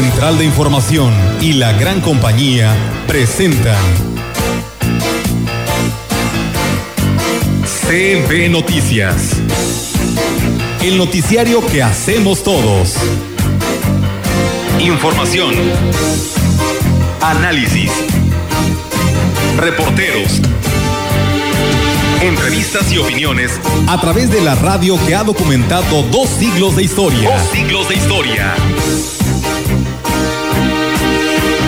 Central de Información y la gran compañía presentan CB Noticias. El noticiario que hacemos todos. Información. Análisis. Reporteros. Entrevistas y opiniones a través de la radio que ha documentado dos siglos de historia. Dos siglos de historia.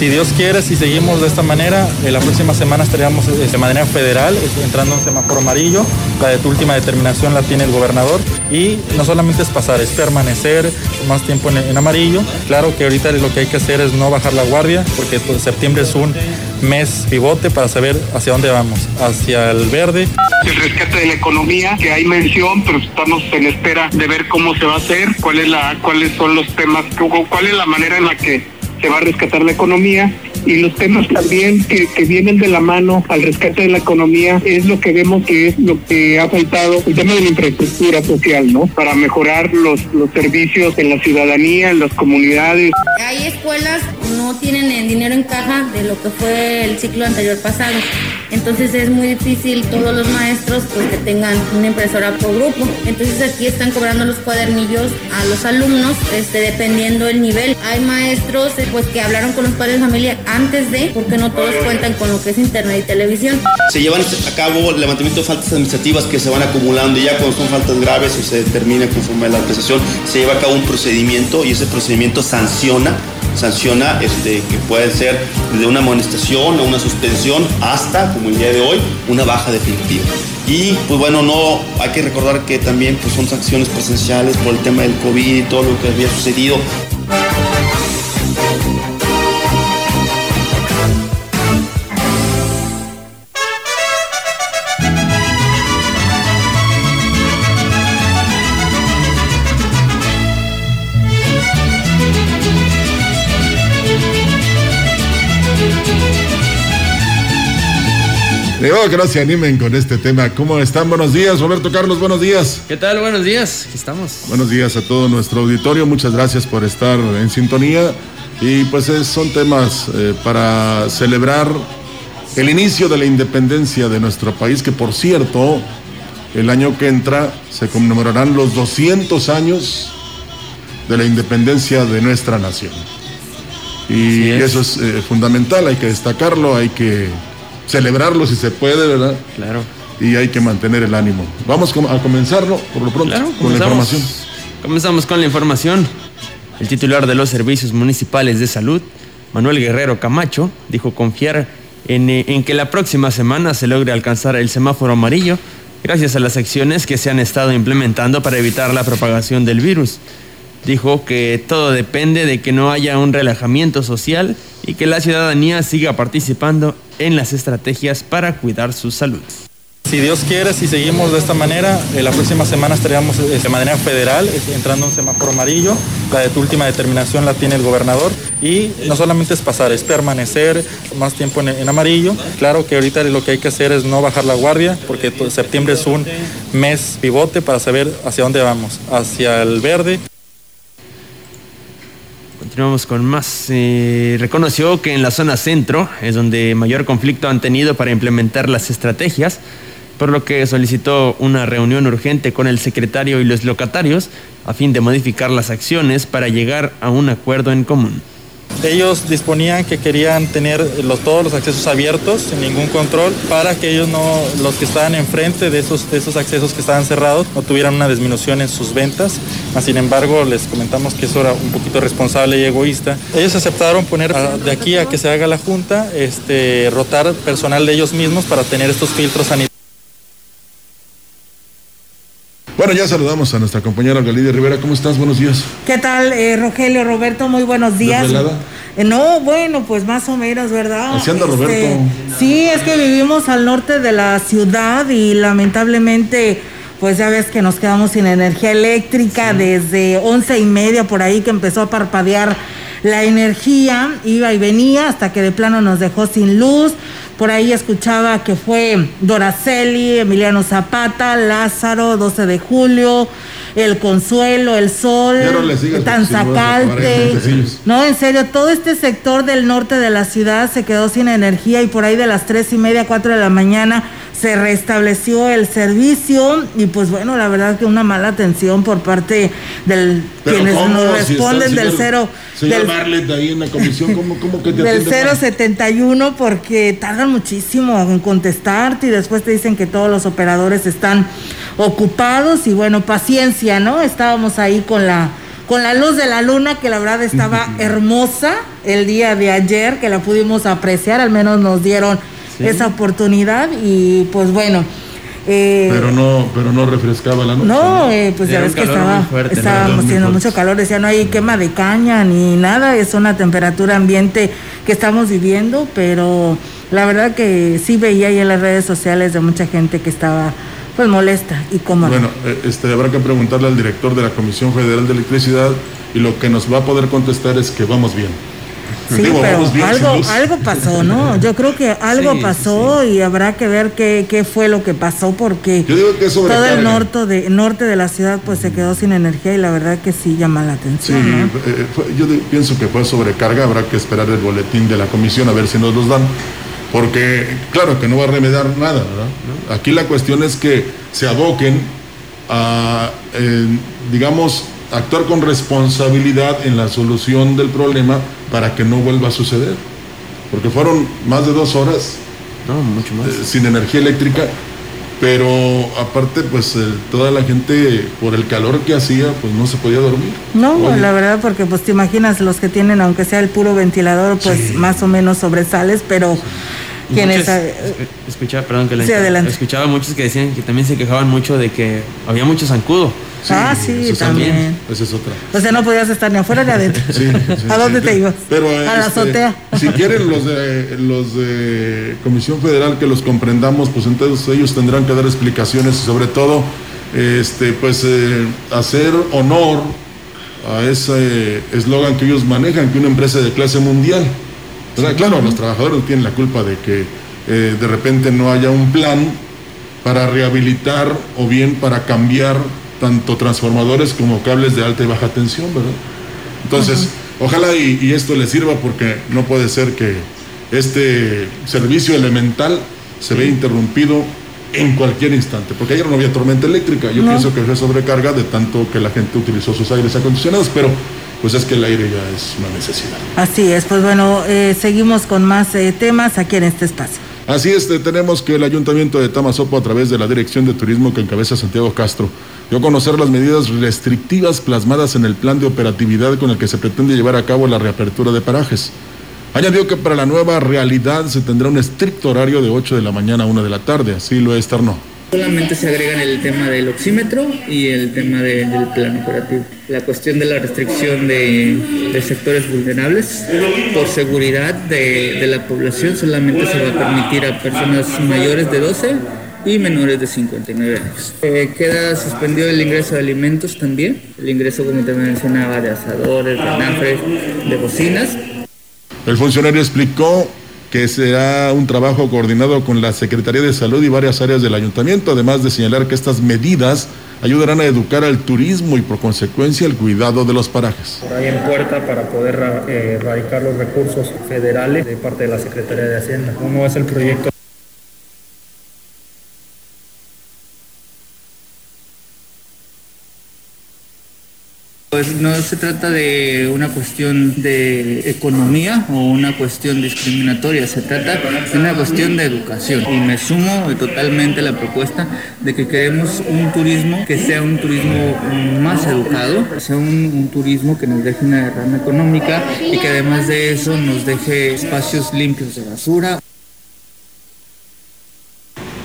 Si Dios quiere, si seguimos de esta manera, en la próxima semana estaríamos eh, de manera federal entrando en semáforo amarillo. La de tu última determinación la tiene el gobernador y no solamente es pasar, es permanecer más tiempo en, amarillo. Claro que ahorita lo que hay que hacer es no bajar la guardia porque septiembre es un mes pivote para saber hacia dónde vamos, hacia el verde. El rescate de la economía, que hay mención, pero estamos en espera de ver cómo se va a hacer, cuál cuáles son los temas, cuál es la manera en la que se va a rescatar la economía y los temas también que, que, vienen de la mano al rescate de la economía es lo que vemos que es lo que ha faltado, el tema de la infraestructura social, ¿no? Para mejorar los, los servicios en la ciudadanía, en las comunidades. Hay escuelas no tienen el dinero en caja de lo que fue el ciclo anterior pasado. Entonces es muy difícil todos los maestros pues que tengan una impresora por grupo. Entonces aquí están cobrando los cuadernillos a los alumnos este, dependiendo del nivel. Hay maestros pues que hablaron con los padres de familia antes de, porque no todos cuentan con lo que es internet y televisión. Se llevan a cabo el levantamiento de faltas administrativas que se van acumulando y ya cuando son faltas graves o se determina conforme a la apreciación, se lleva a cabo un procedimiento y ese procedimiento sanciona sanciona este, que puede ser de una amonestación o una suspensión hasta, como el día de hoy, una baja definitiva. Y pues bueno, no hay que recordar que también pues, son sanciones presenciales por el tema del COVID y todo lo que había sucedido. Digo que no se animen con este tema. ¿Cómo están? Buenos días, Roberto Carlos, buenos días. ¿Qué tal? Buenos días, aquí estamos. Buenos días a todo nuestro auditorio, muchas gracias por estar en sintonía. Y pues son temas eh, para celebrar el inicio de la independencia de nuestro país, que por cierto, el año que entra se conmemorarán los 200 años de la independencia de nuestra nación. Y eso es eh, fundamental, hay que destacarlo, hay que celebrarlo si se puede, ¿verdad? Claro. Y hay que mantener el ánimo. Vamos a comenzarlo por lo pronto con la información. Comenzamos con la información. El titular de los servicios municipales de salud, Manuel Guerrero Camacho, dijo confiar en, eh, en que la próxima semana se logre alcanzar el semáforo amarillo gracias a las acciones que se han estado implementando para evitar la propagación del virus. Dijo que todo depende de que no haya un relajamiento social y que la ciudadanía siga participando en las estrategias para cuidar su salud. Si Dios quiere, si seguimos de esta manera, en la próxima semana estaríamos eh, de manera federal entrando en semáforo amarillo. La de última determinación la tiene el gobernador y no solamente es pasar, es permanecer más tiempo en, amarillo. Claro que ahorita lo que hay que hacer es no bajar la guardia porque septiembre es un mes pivote para saber hacia dónde vamos, hacia el verde. Continuamos con más. Reconoció que en la zona centro es donde mayor conflicto han tenido para implementar las estrategias, por lo que solicitó una reunión urgente con el secretario y los locatarios a fin de modificar las acciones para llegar a un acuerdo en común. Ellos disponían que querían tener todos los accesos abiertos, sin ningún control, para que ellos no, los que estaban enfrente de esos, de esos accesos que estaban cerrados, no tuvieran una disminución en sus ventas. Sin embargo, les comentamos que eso era un poquito responsable y egoísta. Ellos aceptaron poner de aquí a que se haga la junta, este, rotar personal de ellos mismos para tener estos filtros sanitarios Bueno, ya saludamos a nuestra compañera Galidia Rivera. ¿Cómo estás? Buenos días. ¿Qué tal, eh, Rogelio, Roberto? Muy buenos días. Eh, no, bueno, pues más o menos, ¿verdad? Así anda Roberto. Este, sí, es que vivimos al norte de la ciudad y lamentablemente pues ya ves que nos quedamos sin energía eléctrica desde once y media por ahí que empezó a parpadear la energía, iba y venía hasta que de plano nos dejó sin luz. Por ahí escuchaba que fue Doraceli, Emiliano Zapata, Lázaro, 12 de julio, El Consuelo, El Sol, Tanzacalte. No, en serio, todo este sector del norte de la ciudad se quedó sin energía y por ahí de las tres y media, cuatro de la mañana se restableció el servicio y pues bueno, la verdad que una mala atención por parte del quienes nos responden del cero del, Barlet ahí en la comisión, ¿cómo, cómo que te del 071 porque tardan muchísimo en contestarte y después te dicen que todos los operadores están ocupados y bueno, paciencia, ¿no? Estábamos ahí con la con la luz de la luna que la verdad estaba hermosa el día de ayer que la pudimos apreciar, al menos nos dieron esa oportunidad y pues bueno. Eh, pero no pero no refrescaba la noche. No, eh, pues ya ves que estaba, estábamos teniendo mucho calor, decía no hay quema de caña ni nada, es una temperatura ambiente que estamos viviendo, pero la verdad que sí veía ahí en las redes sociales de mucha gente que estaba pues molesta y cómoda. Bueno, eh, este, habrá que preguntarle al director de la Comisión Federal de Electricidad y lo que nos va a poder contestar es que vamos bien. Sí, pero algo, algo pasó, ¿no? Yo creo que algo pasó y habrá que ver qué, qué, fue lo que pasó porque todo el norte de, norte de la ciudad pues se quedó sin energía y la verdad que sí llama la atención. Sí, eh, yo pienso que fue sobrecarga, habrá que esperar el boletín de la comisión a ver si nos los dan. Porque claro que no va a remediar nada, ¿verdad? Aquí la cuestión es que se aboquen a, eh, digamos, actuar con responsabilidad en la solución del problema para que no vuelva a suceder. Porque fueron más de dos horas mucho más. Eh, sin energía eléctrica, pero aparte pues eh, toda la gente por el calor que hacía pues no se podía dormir. No, la verdad porque pues te imaginas los que tienen aunque sea el puro ventilador pues más o menos sobresales, pero escuchaba, perdón que sí, escuchaba muchos que decían que también se quejaban mucho de que había mucho zancudo ah, sí, también. Esa es otra. O sea, no podías estar ni afuera ni adentro. ¿A dónde te ibas? Pero, a la este, azotea. Si quieren los de, los de Comisión Federal que los comprendamos, pues entonces ellos tendrán que dar explicaciones y sobre todo, este, pues eh, hacer honor a ese eslogan que ellos manejan, que una empresa de clase mundial. Claro, los trabajadores tienen la culpa de que eh, de repente no haya un plan para rehabilitar o bien para cambiar tanto transformadores como cables de alta y baja tensión, ¿verdad? Entonces, ojalá y, esto le sirva porque no puede ser que este servicio elemental se vea interrumpido en cualquier instante, porque ayer no había tormenta eléctrica, yo pienso que fue sobrecarga de tanto que la gente utilizó sus aires acondicionados, pero pues es que el aire ya es una necesidad. Así es, pues bueno, eh, seguimos con más eh, temas aquí en este espacio. Así es, tenemos que el Ayuntamiento de Tamazopo, a través de la Dirección de Turismo que encabeza Santiago Castro, dio a conocer las medidas restrictivas plasmadas en el plan de operatividad con el que se pretende llevar a cabo la reapertura de parajes. Añadió que para la nueva realidad se tendrá un estricto horario de 8 de la mañana a 1 de la tarde, así lo externó. Solamente se agregan el tema del oxímetro y el tema del plan operativo. La cuestión de la restricción de, sectores vulnerables, por seguridad de, la población, solamente se va a permitir a personas mayores de 12 y menores de 59 años. Eh, queda suspendido el ingreso de alimentos también, el ingreso, como te mencionaba, de asadores, de anafres, de bocinas. El funcionario explicó que será un trabajo coordinado con la Secretaría de Salud y varias áreas del ayuntamiento, además de señalar que estas medidas ayudarán a educar al turismo y por consecuencia el cuidado de los parajes. Hay en puerta para poder eh, erradicar los recursos federales de parte de la Secretaría de Hacienda. ¿Cómo es el proyecto? Pues no se trata de una cuestión de economía o una cuestión discriminatoria, se trata de una cuestión de educación. Y me sumo totalmente a la propuesta de que queremos un turismo que sea un turismo más educado, que sea un, turismo que nos deje una derrama económica y que además de eso nos deje espacios limpios de basura.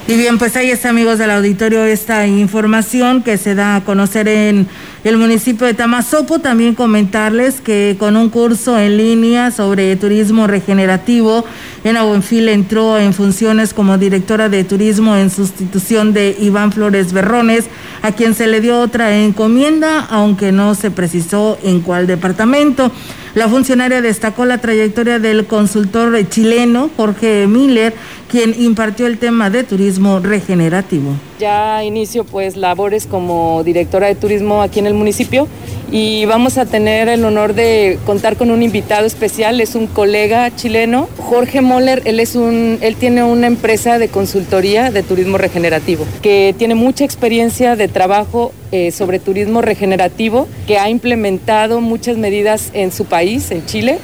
Y bien, pues ahí está, amigos del auditorio, esta información que se da a conocer en el municipio de Tamazopo. También comentarles que con un curso en línea sobre turismo regenerativo, en Buenfil entró en funciones como directora de turismo en sustitución de Iván Flores Berrones, a quien se le dio otra encomienda, aunque no se precisó en cuál departamento. La funcionaria destacó la trayectoria del consultor chileno Jorge Miller, quien impartió el tema de turismo regenerativo. Ya inicio pues labores como directora de turismo aquí en el municipio y vamos a tener el honor de contar con un invitado especial, es un colega chileno, Jorge Moller, él es un él tiene una empresa de consultoría de turismo regenerativo que tiene mucha experiencia de trabajo eh, sobre turismo regenerativo, que ha implementado muchas medidas en su país, en Chile,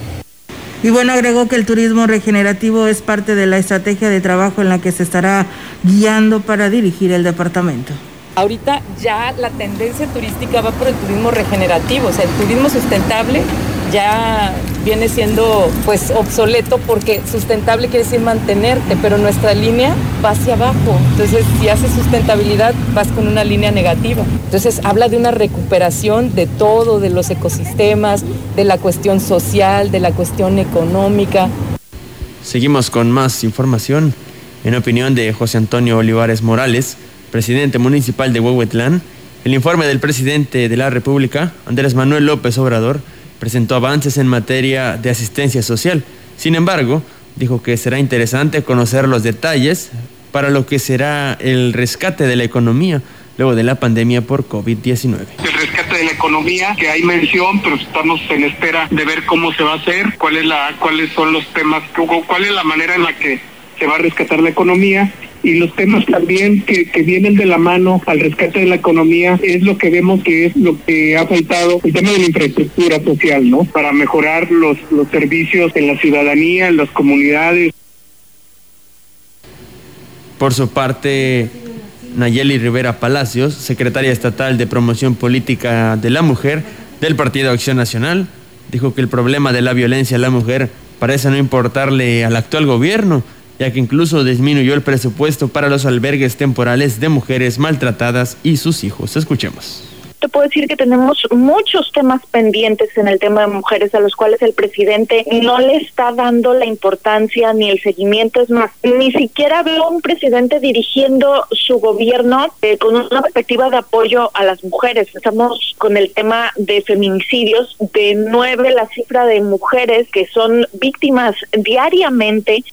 y bueno, agregó que el turismo regenerativo es parte de la estrategia de trabajo en la que se estará guiando para dirigir el departamento. Ahorita ya la tendencia turística va por el turismo regenerativo, o sea, el turismo sustentable ya viene siendo pues obsoleto porque sustentable quiere decir mantenerte, pero nuestra línea va hacia abajo. Entonces, si haces sustentabilidad, vas con una línea negativa. Entonces, habla de una recuperación de todo, de los ecosistemas, de la cuestión social, de la cuestión económica. Seguimos con más información. En opinión de José Antonio Olivares Morales, presidente municipal de Huehuetlán, el informe del presidente de la República, Andrés Manuel López Obrador, presentó avances en materia de asistencia social. Sin embargo, dijo que será interesante conocer los detalles para lo que será el rescate de la economía luego de la pandemia por COVID-19. El rescate de la economía, que hay mención, pero estamos en espera de ver cómo se va a hacer, cuál es la, cuáles son los temas, cuál es la manera en la que se va a rescatar la economía y los temas también que, vienen de la mano al rescate de la economía es lo que vemos que es lo que ha faltado, el tema de la infraestructura social, ¿no? Para mejorar los, los servicios en la ciudadanía, en las comunidades. Por su parte, Nayeli Rivera Palacios, secretaria estatal de Promoción Política de la Mujer del Partido Acción Nacional, dijo que el problema de la violencia a la mujer parece no importarle al actual gobierno ya que incluso disminuyó el presupuesto para los albergues temporales de mujeres maltratadas y sus hijos. Escuchemos te puedo decir que tenemos muchos temas pendientes en el tema de mujeres a los cuales el presidente no le está dando la importancia ni el seguimiento. Es más, ni siquiera veo un presidente dirigiendo su gobierno eh, con una perspectiva de apoyo a las mujeres. Estamos con el tema de feminicidios, de nueve la cifra de mujeres que son víctimas diariamente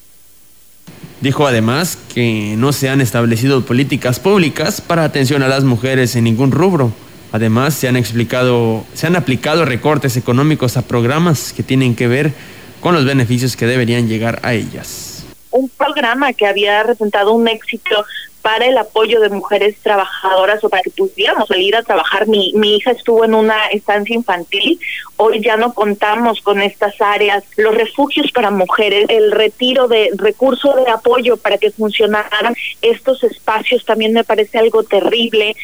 Dijo además que no se han establecido políticas públicas para atención a las mujeres en ningún rubro. Además, se han explicado, se han aplicado recortes económicos a programas que tienen que ver con los beneficios que deberían llegar a ellas. Un programa que había representado un éxito para el apoyo de mujeres trabajadoras o para que pudiéramos salir a trabajar. Mi, hija estuvo en una estancia infantil, hoy ya no contamos con estas áreas, los refugios para mujeres, el retiro de recursos de apoyo para que funcionaran estos espacios también me parece algo terrible.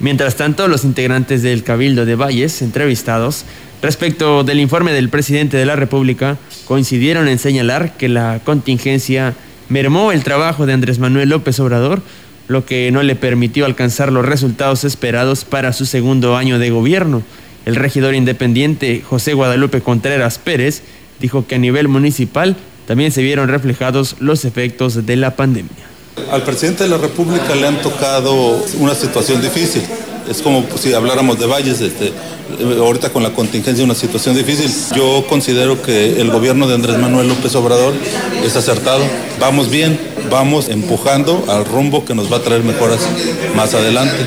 Mientras tanto, los integrantes del Cabildo de Valles, entrevistados, respecto del informe del presidente de la República, coincidieron en señalar que la contingencia mermó el trabajo de Andrés Manuel López Obrador, lo que no le permitió alcanzar los resultados esperados para su segundo año de gobierno. El regidor independiente José Guadalupe Contreras Pérez dijo que a nivel municipal también se vieron reflejados los efectos de la pandemia. Al presidente de la República le han tocado una situación difícil. Es como si habláramos de valles, este, ahorita con la contingencia una situación difícil. Yo considero que el gobierno de Andrés Manuel López Obrador es acertado. Vamos bien, vamos empujando al rumbo que nos va a traer mejoras más adelante.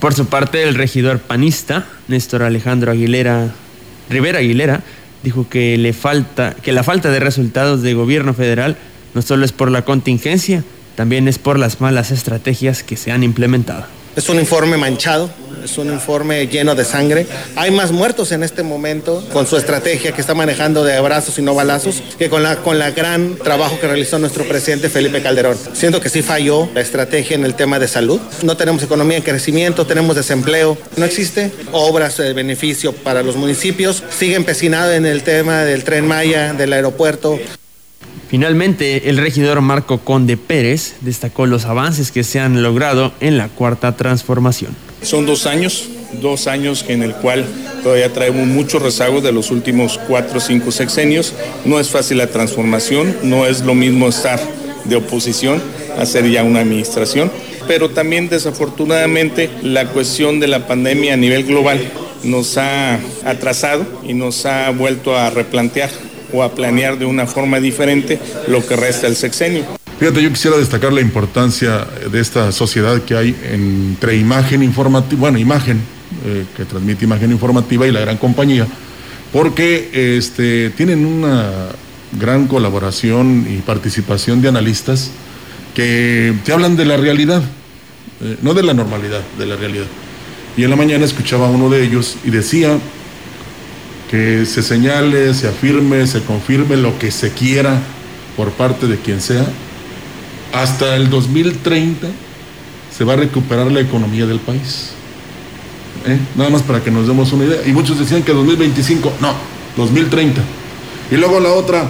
Por su parte, el regidor panista, Néstor Alejandro Aguilera, Rivera Aguilera, dijo que le falta, que la falta de resultados de gobierno federal no solo es por la contingencia, también es por las malas estrategias que se han implementado. Es un informe manchado, es un informe lleno de sangre. Hay más muertos en este momento con su estrategia que está manejando de abrazos y no balazos que con la, con la gran trabajo que realizó nuestro presidente Felipe Calderón. Siento que sí falló la estrategia en el tema de salud. No tenemos economía en crecimiento, tenemos desempleo, no existe obras de beneficio para los municipios. Sigue empecinado en el tema del tren Maya, del aeropuerto. Finalmente, el regidor Marco Conde Pérez destacó los avances que se han logrado en la cuarta transformación. Son dos años, dos años en el cual todavía traemos muchos rezagos de los últimos cuatro o cinco sexenios. No es fácil la transformación, no es lo mismo estar de oposición a ser ya una administración, pero también desafortunadamente la cuestión de la pandemia a nivel global nos ha atrasado y nos ha vuelto a replantear o a planear de una forma diferente lo que resta del sexenio. Fíjate, yo quisiera destacar la importancia de esta sociedad que hay entre imagen informativa, bueno, imagen, eh, que transmite imagen informativa y la gran compañía, porque este, tienen una gran colaboración y participación de analistas que te hablan de la realidad, eh, no de la normalidad, de la realidad. Y en la mañana escuchaba a uno de ellos y decía que se señale, se afirme, se confirme lo que se quiera por parte de quien sea, hasta el 2030 se va a recuperar la economía del país. ¿Eh? Nada más para que nos demos una idea. Y muchos decían que 2025, no, 2030. Y luego la otra,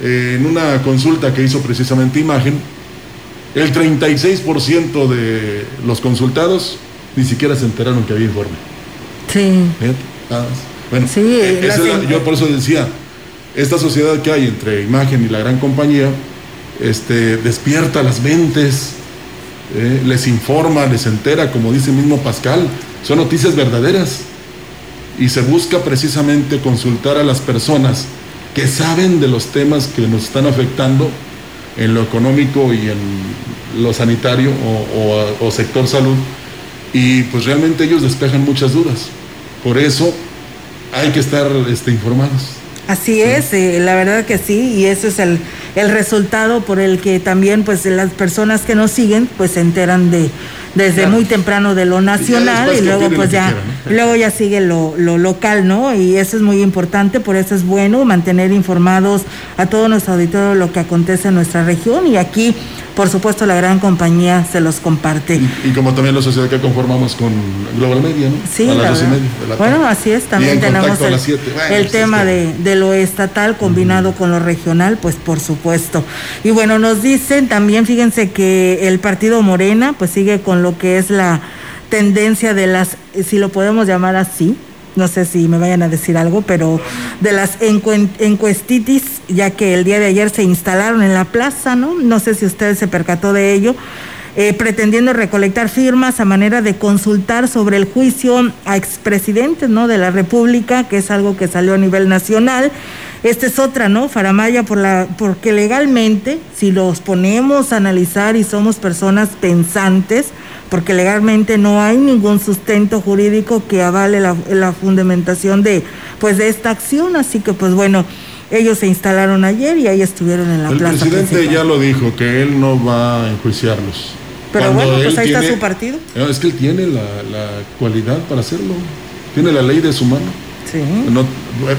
eh, en una consulta que hizo precisamente Imagen, el 36% de los consultados ni siquiera se enteraron que había informe. Sí. ¿Eh? Bueno, eh, yo por eso decía, esta sociedad que hay entre Imagen y la gran compañía, este, despierta las mentes, eh, les informa, les entera, como dice mismo Pascal, son noticias verdaderas. Y se busca precisamente consultar a las personas que saben de los temas que nos están afectando en lo económico y en lo sanitario o, o- o sector salud. Y pues realmente ellos despejan muchas dudas. Por eso hay que estar este, informados. Así es, eh, la verdad que sí, y eso es el, el resultado por el que también pues las personas que nos siguen pues se enteran de desde Claro. muy temprano de lo nacional y luego pues ya luego ya sigue lo, lo local, ¿no? Y eso es muy importante, por eso es bueno mantener informados a todo nuestro auditorio de lo que acontece en nuestra región y aquí por supuesto la gran compañía se los comparte. Y como también la sociedad que conformamos con Global Media, ¿no? Sí, a la las dos y media de la Bueno, así es, también en tenemos el. Bueno, pues, tema es que- de, de lo estatal combinado con lo regional, pues por supuesto. Y bueno, nos dicen también, fíjense que el partido Morena, pues sigue con lo que es la tendencia de las, si lo podemos llamar así, no sé si me vayan a decir algo, pero de las encuestitis, ya que el día de ayer se instalaron en la plaza, ¿no? No sé si usted se percató de ello. Eh, pretendiendo recolectar firmas a manera de consultar sobre el juicio a expresidentes ¿no? de la República, que es algo que salió a nivel nacional. Esta es otra, ¿no? Faramaya, por la, porque legalmente, si los ponemos a analizar y somos personas pensantes, porque legalmente no hay ningún sustento jurídico que avale la, la fundamentación de, pues, de esta acción. Así que, pues bueno, ellos se instalaron ayer y ahí estuvieron en la El plaza. presidente principal. ya lo dijo, que él no va a enjuiciarlos. Pero Cuando bueno, pues ahí está su partido. Es que él tiene la, la cualidad para hacerlo. Tiene la ley de su mano. Sí. No,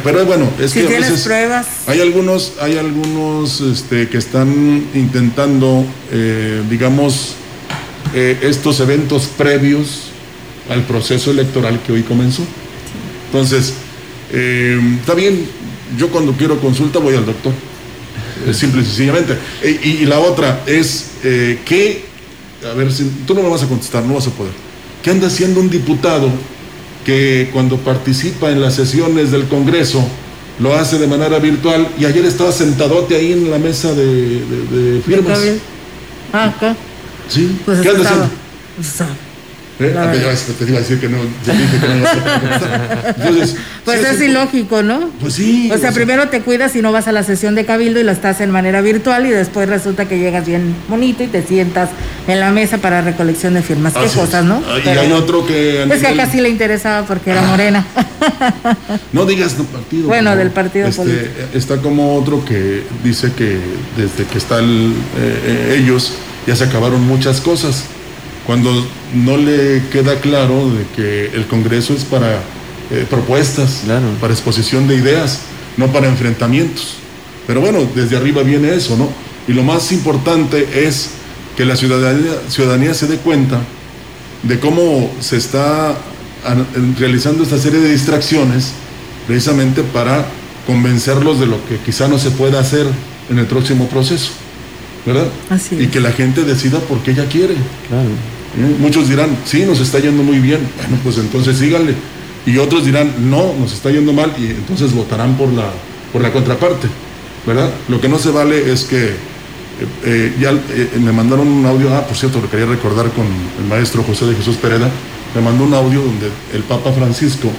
pero bueno, es Si que a veces pruebas. hay algunos, hay algunos este, que están intentando, eh, digamos, eh, estos eventos previos al proceso electoral que hoy comenzó. Entonces, eh, está bien, yo cuando quiero consulta voy al doctor, eh, simple y sencillamente. Y, y la otra es que, a ver, si, tú no me vas a contestar, no vas a poder. ¿Qué anda haciendo un diputado que cuando participa en las sesiones del Congreso lo hace de manera virtual y ayer estaba sentadote ahí en la mesa de, de- de firmas? Ah, acá. Sí, Pues ¿qué anda haciendo? ¿Eh? La Ah, te iba a decir que no, te dije que no ibas a contestar. Entonces, Pues sí, es sí, ilógico, ¿no? Pues sí. O sea, primero te cuidas y no vas a la sesión de cabildo y lo estás en manera virtual y después resulta que llegas bien bonito y te sientas en la mesa para recolección de firmas. Qué Así es. cosas, ¿no? Ah, Y Pero- hay otro que... a Es que acá sí le interesaba porque era morena. No digas no partido. Bueno, del partido Este, político. Está como otro que dice que desde que están ellos ya se acabaron muchas cosas. Cuando no le queda claro de que el Congreso es para eh, propuestas, para exposición de ideas, no para enfrentamientos. Pero bueno, desde arriba viene eso, ¿no? Y lo más importante es que la ciudadanía, ciudadanía se dé cuenta de cómo se está an- realizando esta serie de distracciones precisamente para convencerlos de lo que quizá no se pueda hacer en el próximo proceso, ¿verdad? Así Y que la gente decida por qué ella quiere. ¿Eh? Muchos dirán, sí, nos está yendo muy bien, bueno, pues entonces síganle. Y otros dirán, no, nos está yendo mal, y entonces votarán por la, por la contraparte, ¿verdad? Lo que no se vale es que eh, eh, ya eh, me mandaron un audio, ah, por cierto, lo quería recordar con el maestro José de Jesús Pereda, me mandó un audio donde el Papa Francisco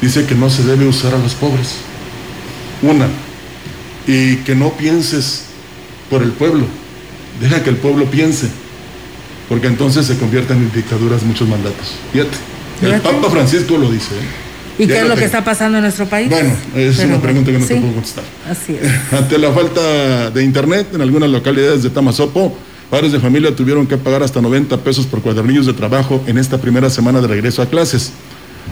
dice que no se debe usar a los pobres. Una, y que no pienses por el pueblo, deja que el pueblo piense, porque entonces se convierten en dictaduras muchos mandatos. Fíjate, el Fíjate. Papa Francisco lo dice. ¿eh? ¿Y Ya qué es lo que está pasando en nuestro país? Bueno, es Pero una pregunta que no sí, te puedo contestar. Así es. Ante la falta de internet en algunas localidades de Tamazopo, padres de familia tuvieron que pagar hasta 90 pesos por cuadernillos de trabajo en esta primera semana de regreso a clases.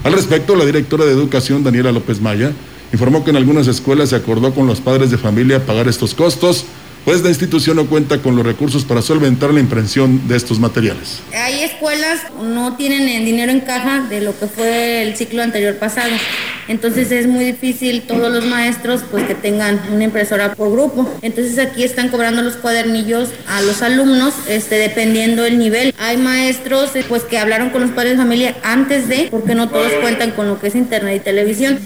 Al respecto, la directora de Educación, Daniela López Maya, informó que en algunas escuelas se acordó con los padres de familia pagar estos costos, pues la institución no cuenta con los recursos para solventar la impresión de estos materiales. Hay escuelas no tienen el dinero en caja de lo que fue el ciclo anterior pasado. Entonces es muy difícil todos los maestros pues que tengan una impresora por grupo. Entonces aquí están cobrando los cuadernillos a los alumnos este dependiendo el nivel. Hay maestros eh, pues que hablaron con los padres de familia antes de porque no todos cuentan con lo que es internet y televisión.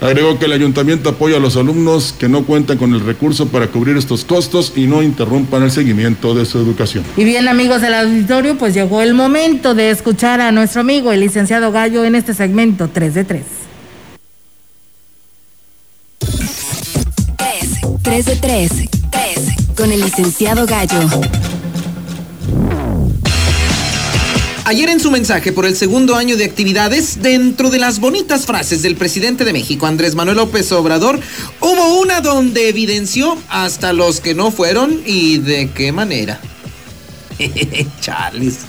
Agregó que el ayuntamiento apoya a los alumnos que no cuentan con el recurso para cubrir estos costos y no interrumpan el seguimiento de su educación. Y bien, amigos del auditorio, pues llegó el momento de escuchar a nuestro amigo, el licenciado Gallo, en este segmento 3 de 3. 3 de 3. 3. Con el licenciado Gallo. Ayer en su mensaje por el segundo año de actividades, dentro de las bonitas frases del presidente de México, Andrés Manuel López Obrador, hubo una donde evidenció hasta los que no fueron y de qué manera. Charles.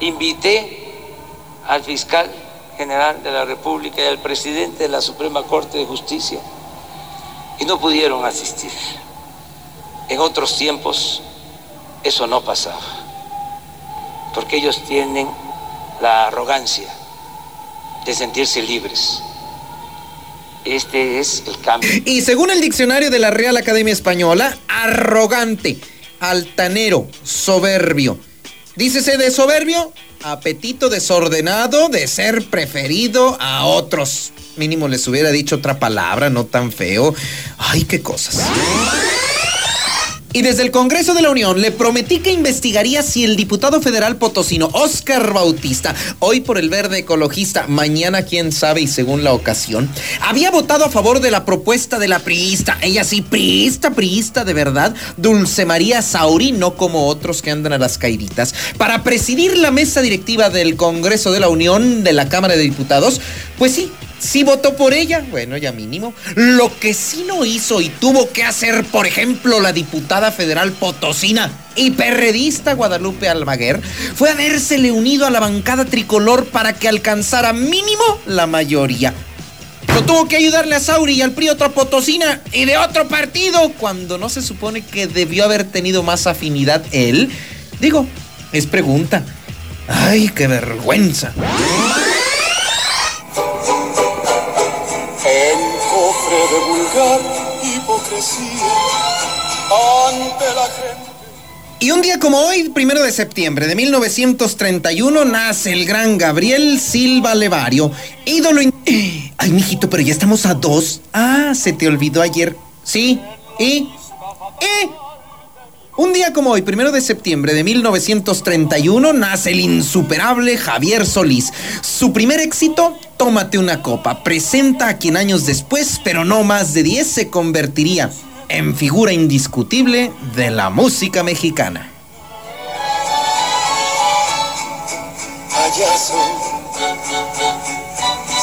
Invité al fiscal general de la República y al presidente de la Suprema Corte de Justicia y no pudieron asistir. En otros tiempos eso no pasaba, porque ellos tienen la arrogancia de sentirse libres. Este es el cambio. Y según el diccionario de la Real Academia Española, arrogante, altanero, soberbio. Dícese de soberbio, apetito desordenado de ser preferido a otros. Mínimo les hubiera dicho otra palabra, no tan feo. Ay, qué cosas. Y desde el Congreso de la Unión le prometí que investigaría si el diputado federal potosino Oscar Bautista, hoy por el verde ecologista, mañana quién sabe y según la ocasión, había votado a favor de la propuesta de la priista, ella sí, priista, priista de verdad, Dulce María Sauri, no como otros que andan a las caíditas, para presidir la mesa directiva del Congreso de la Unión de la Cámara de Diputados, pues sí, Sí votó por ella, bueno, ya mínimo. Lo que sí no hizo y tuvo que hacer, por ejemplo, la diputada federal potosina y perredista Guadalupe Almaguer, fue habérsele unido a la bancada tricolor para que alcanzara mínimo la mayoría. No tuvo que ayudarle a Sauri y al PRI otra potosina y de otro partido, cuando no se supone que debió haber tenido más afinidad él. Digo, es pregunta. Ay, qué vergüenza. Hipocresía ante la gente. Y un día como hoy, primero de septiembre de 1931, nace el gran Gabriel Silva Levario, ídolo. in- Ay, mijito, pero ya estamos a dos. Ah, se te olvidó ayer. Sí, y. ¡Eh! Un día como hoy, primero de septiembre de 1931, nace el insuperable Javier Solís. Su primer éxito, Tómate una copa, presenta a quien años después, pero no más de 10, se convertiría en figura indiscutible de la música mexicana.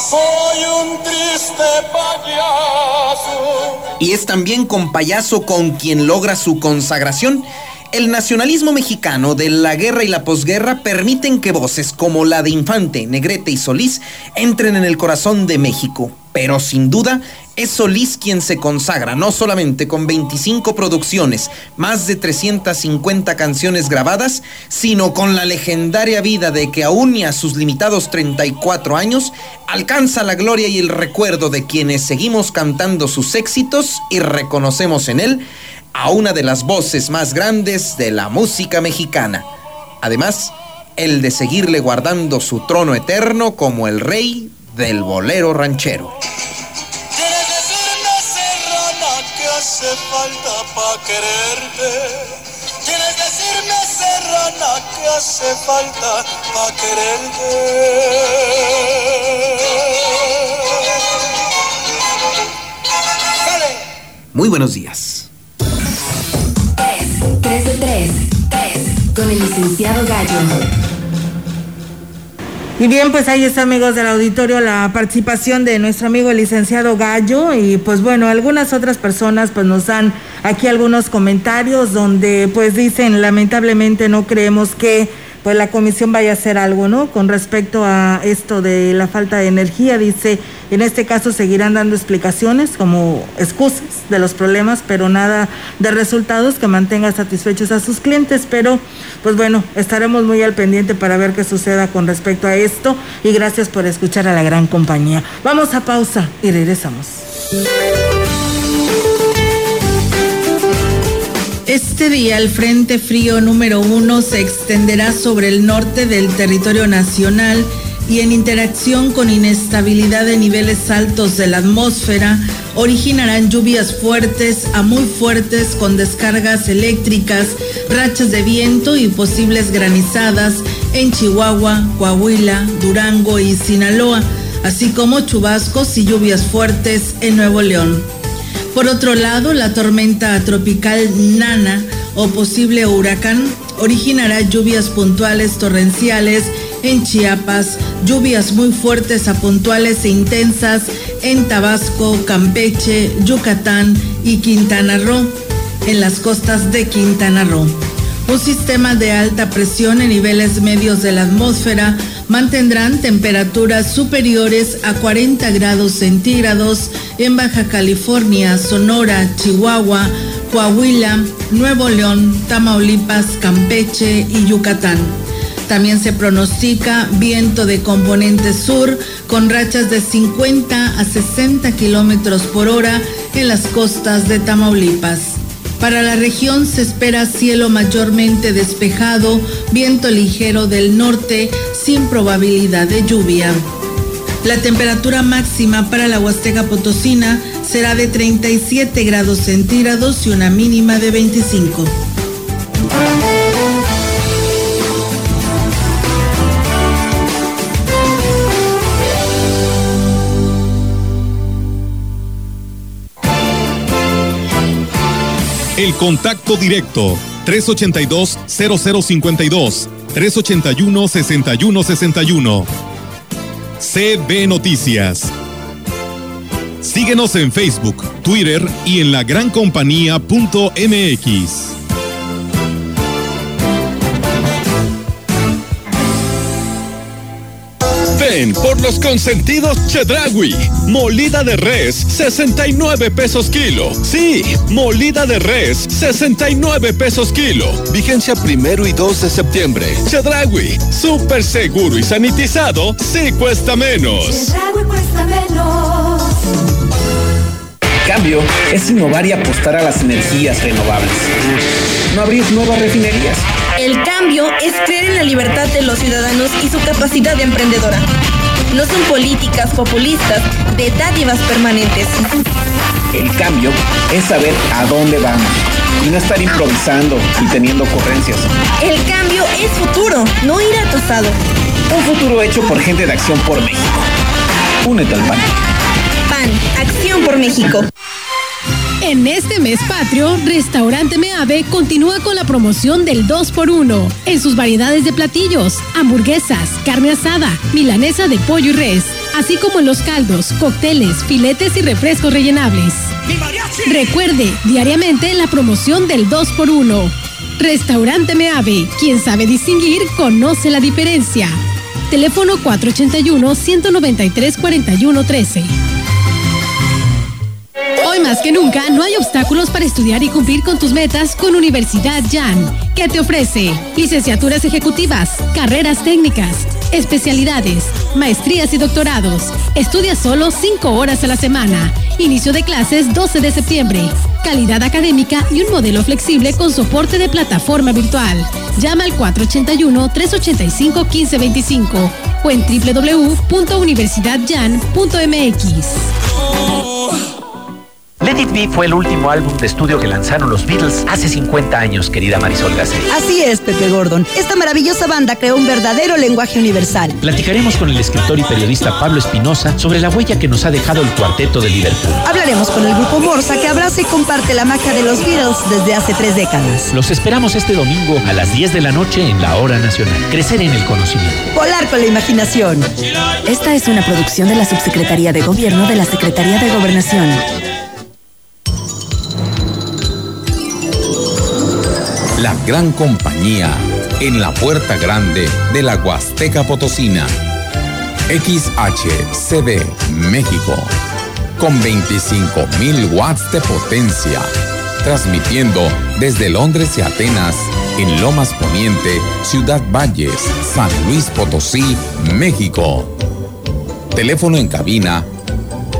Soy un triste payaso. Y es también con payaso con quien logra su consagración. El nacionalismo mexicano de la guerra y la posguerra permiten que voces como la de Infante, Negrete y Solís entren en el corazón de México. Pero sin duda es Solís quien se consagra, no solamente con 25 producciones, más de 350 canciones grabadas, sino con la legendaria vida de que aún y a sus limitados 34 años, alcanza la gloria y el recuerdo de quienes seguimos cantando sus éxitos y reconocemos en él a una de las voces más grandes de la música mexicana. Además, el de seguirle guardando su trono eterno como el rey del bolero ranchero. Quieres decirme, serrana, que hace falta pa' quererte. Quieres decirme, serrana, que hace falta pa' quererte. Muy buenos días. Con el licenciado Gallo. Y bien, pues ahí está, amigos del auditorio, la participación de nuestro amigo el licenciado Gallo. Y pues bueno, algunas otras personas pues nos dan aquí algunos comentarios donde pues dicen, lamentablemente no creemos que pues la comisión vaya a hacer algo, ¿no? Con respecto a esto de la falta de energía, dice, en este caso seguirán dando explicaciones como excusas de los problemas, pero nada de resultados que mantenga satisfechos a sus clientes, pero pues bueno, estaremos muy al pendiente para ver qué suceda con respecto a esto y gracias por escuchar a la gran compañía. Vamos a pausa y regresamos. Este día el Frente Frío número uno se extenderá sobre el norte del territorio nacional y en interacción con inestabilidad de niveles altos de la atmósfera originarán lluvias fuertes a muy fuertes con descargas eléctricas, rachas de viento y posibles granizadas en Chihuahua, Coahuila, Durango y Sinaloa, así como chubascos y lluvias fuertes en Nuevo León. Por otro lado, la tormenta tropical Nana o posible huracán originará lluvias puntuales torrenciales en Chiapas, lluvias muy fuertes a puntuales e intensas en Tabasco, Campeche, Yucatán y Quintana Roo, en las costas de Quintana Roo. Un sistema de alta presión en niveles medios de la atmósfera mantendrán temperaturas superiores a 40 grados centígrados en Baja California, Sonora, Chihuahua, Coahuila, Nuevo León, Tamaulipas, Campeche y Yucatán. También se pronostica viento de componente sur con rachas de 50 a 60 kilómetros por hora en las costas de Tamaulipas. Para la región se espera cielo mayormente despejado, viento ligero del norte sin probabilidad de lluvia. La temperatura máxima para la Huasteca Potosina será de 37 grados centígrados y una mínima de 25. El contacto directo 382-0052 381-6161 CB Noticias. Síguenos en Facebook, Twitter y en lagrancompañía.mx. Ven por los consentidos Chedragui. Molida de res, 69 pesos kilo. Sí, molida de res, 69 pesos kilo. Vigencia primero y 2 de septiembre. Chedragui, súper seguro y sanitizado, sí cuesta menos. cuesta menos. Cambio es innovar y apostar a las energías renovables. No abrir nuevas refinerías. El cambio es creer en la libertad de los ciudadanos y su capacidad emprendedora. No son políticas populistas de dádivas permanentes. El cambio es saber a dónde vamos y no estar improvisando y teniendo ocurrencias. El cambio es futuro, no ir atrasado. Un futuro hecho por gente de Acción por México. Únete al PAN. PAN, Acción por México. En este mes patrio, Restaurante Meave continúa con la promoción del 2x1 en sus variedades de platillos, hamburguesas, carne asada, milanesa de pollo y res, así como en los caldos, cócteles, filetes y refrescos rellenables. Recuerde diariamente la promoción del 2x1. Restaurante Meave, quien sabe distinguir, conoce la diferencia. Teléfono 481-193-4113. Hoy más que nunca no hay obstáculos para estudiar y cumplir con tus metas con Universidad Jan, que te ofrece licenciaturas ejecutivas, carreras técnicas, especialidades, maestrías y doctorados. Estudia solo 5 horas a la semana. Inicio de clases 12 de septiembre. Calidad académica y un modelo flexible con soporte de plataforma virtual. Llama al 481-385-1525 o en www.universidadjan.mx. Let It Be fue el último álbum de estudio que lanzaron los Beatles hace 50 años, querida Marisol Gacé. Así es, Pepe Gordon. Esta maravillosa banda creó un verdadero lenguaje universal. Platicaremos con el escritor y periodista Pablo Espinosa sobre la huella que nos ha dejado el cuarteto de Liverpool. Hablaremos con el grupo Morsa que abraza y comparte la magia de los Beatles desde hace tres décadas. Los esperamos este domingo a las 10 de la noche en la Hora Nacional. Crecer en el conocimiento. Volar con la imaginación. Esta es una producción de la Subsecretaría de Gobierno de la Secretaría de Gobernación. La gran compañía en la puerta grande de la Huasteca Potosina. XHCD México. Con 25.000 watts de potencia. Transmitiendo desde Londres y Atenas, en Lomas Poniente, Ciudad Valles, San Luis Potosí, México. Teléfono en cabina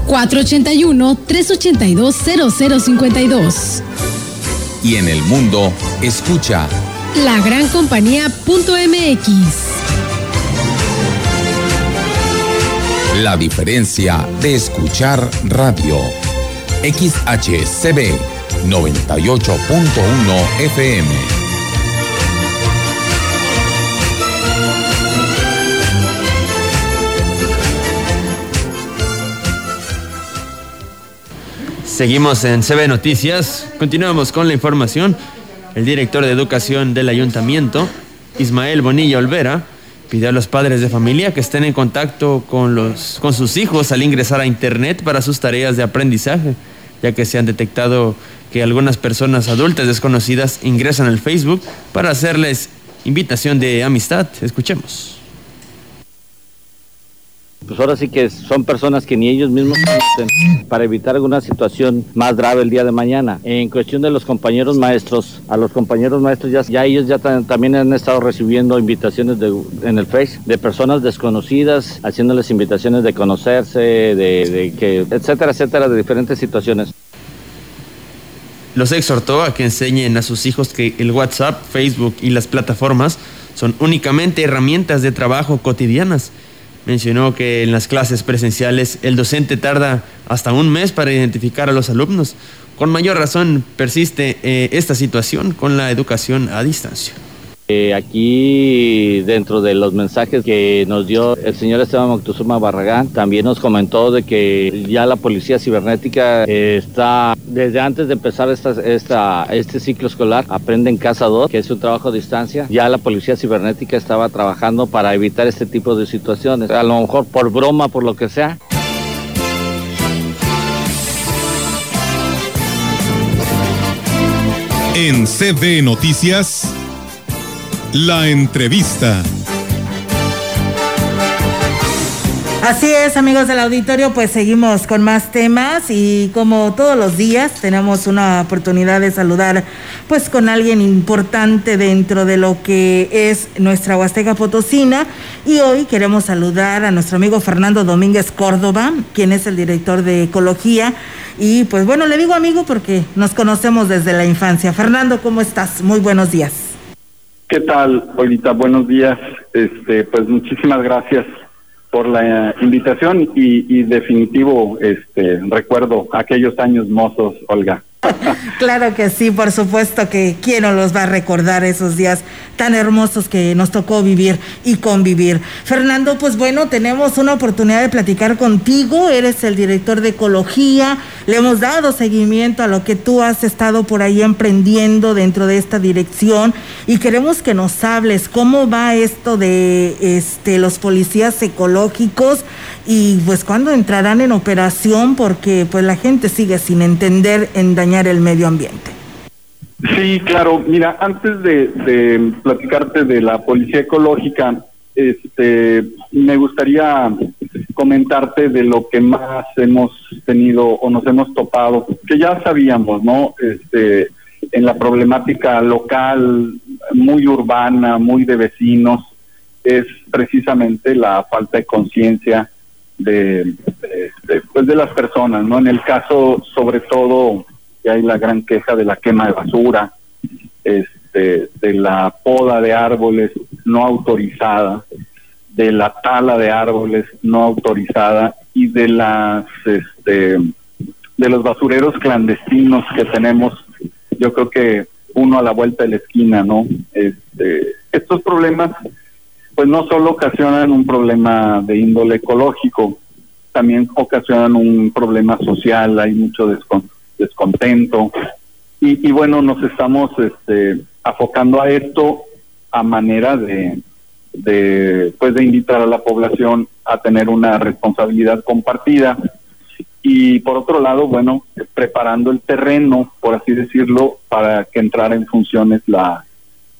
481-382-0052. Y en el mundo, escucha La gran compañía.mx. la diferencia de escuchar radio. XHCB 98.1 FM. Seguimos en CB Noticias. Continuamos con la información. El director de Educación del Ayuntamiento, Ismael Bonilla Olvera, pidió a los padres de familia que estén en contacto con, los, con sus hijos al ingresar a Internet para sus tareas de aprendizaje, ya que se han detectado que algunas personas adultas desconocidas ingresan al Facebook para hacerles invitación de amistad. Escuchemos. Pues ahora sí que son personas que ni ellos mismos conocen para evitar alguna situación más grave el día de mañana. En cuestión de los compañeros maestros, a los compañeros maestros ya, ellos ya ta- también han estado recibiendo invitaciones en el Face de personas desconocidas, haciéndoles invitaciones de conocerse, de, de que, etcétera, etcétera, de diferentes situaciones. Los exhortó a que enseñen a sus hijos que el WhatsApp, Facebook y las plataformas son únicamente herramientas de trabajo cotidianas. Mencionó que en las clases presenciales el docente tarda hasta un mes para identificar a los alumnos. Con mayor razón persiste eh, esta situación con la educación a distancia. Eh, aquí dentro de los mensajes que nos dio el señor Esteban Moctezuma Barragán, también nos comentó de que ya la policía cibernética eh, está, desde antes de empezar este ciclo escolar, aprende en casa 2, que es un trabajo a distancia, ya la policía cibernética estaba trabajando para evitar este tipo de situaciones, a lo mejor por broma, por lo que sea. En CB Noticias, la entrevista. Así es, amigos del auditorio, pues seguimos con más temas y como todos los días tenemos una oportunidad de saludar pues con alguien importante dentro de lo que es nuestra Huasteca Potosina y hoy queremos saludar a nuestro amigo Fernando Domínguez Córdoba, quien es el director de Ecología y pues bueno, le digo amigo porque nos conocemos desde la infancia. Fernando, ¿cómo estás? Muy buenos días. ¿Qué tal, Olita? Buenos días. Este, pues muchísimas gracias por la eh, invitación y, y definitivo, este, recuerdo aquellos años mozos, Olga. Claro que sí, por supuesto que quién no los va a recordar esos días tan hermosos que nos tocó vivir y convivir. Fernando, pues bueno, tenemos una oportunidad de platicar contigo, eres el director de ecología, le hemos dado seguimiento a lo que tú has estado por ahí emprendiendo dentro de esta dirección y queremos que nos hables cómo va esto de este los policías ecológicos y pues cuándo entrarán en operación porque pues la gente sigue sin entender en dañar el medio ambiente. Sí, claro. Mira, antes de, platicarte de la policía ecológica, este, me gustaría comentarte de lo que más hemos tenido o nos hemos topado, que ya sabíamos, ¿no? Este, en la problemática local, muy urbana, muy de vecinos, es precisamente la falta de conciencia de, pues de las personas, ¿no? En el caso, sobre todo, que hay la gran queja de la quema de basura, este, de la poda de árboles no autorizada, de la tala de árboles no autorizada y de las este, de los basureros clandestinos que tenemos yo creo que uno a la vuelta de la esquina no este, estos problemas pues no solo ocasionan un problema de índole ecológico también ocasionan un problema social hay mucho descontento. Y, y bueno nos estamos este, afocando a esto a manera de de pues de invitar a la población a tener una responsabilidad compartida. Y por otro lado bueno preparando el terreno por así decirlo para que entrara en funciones la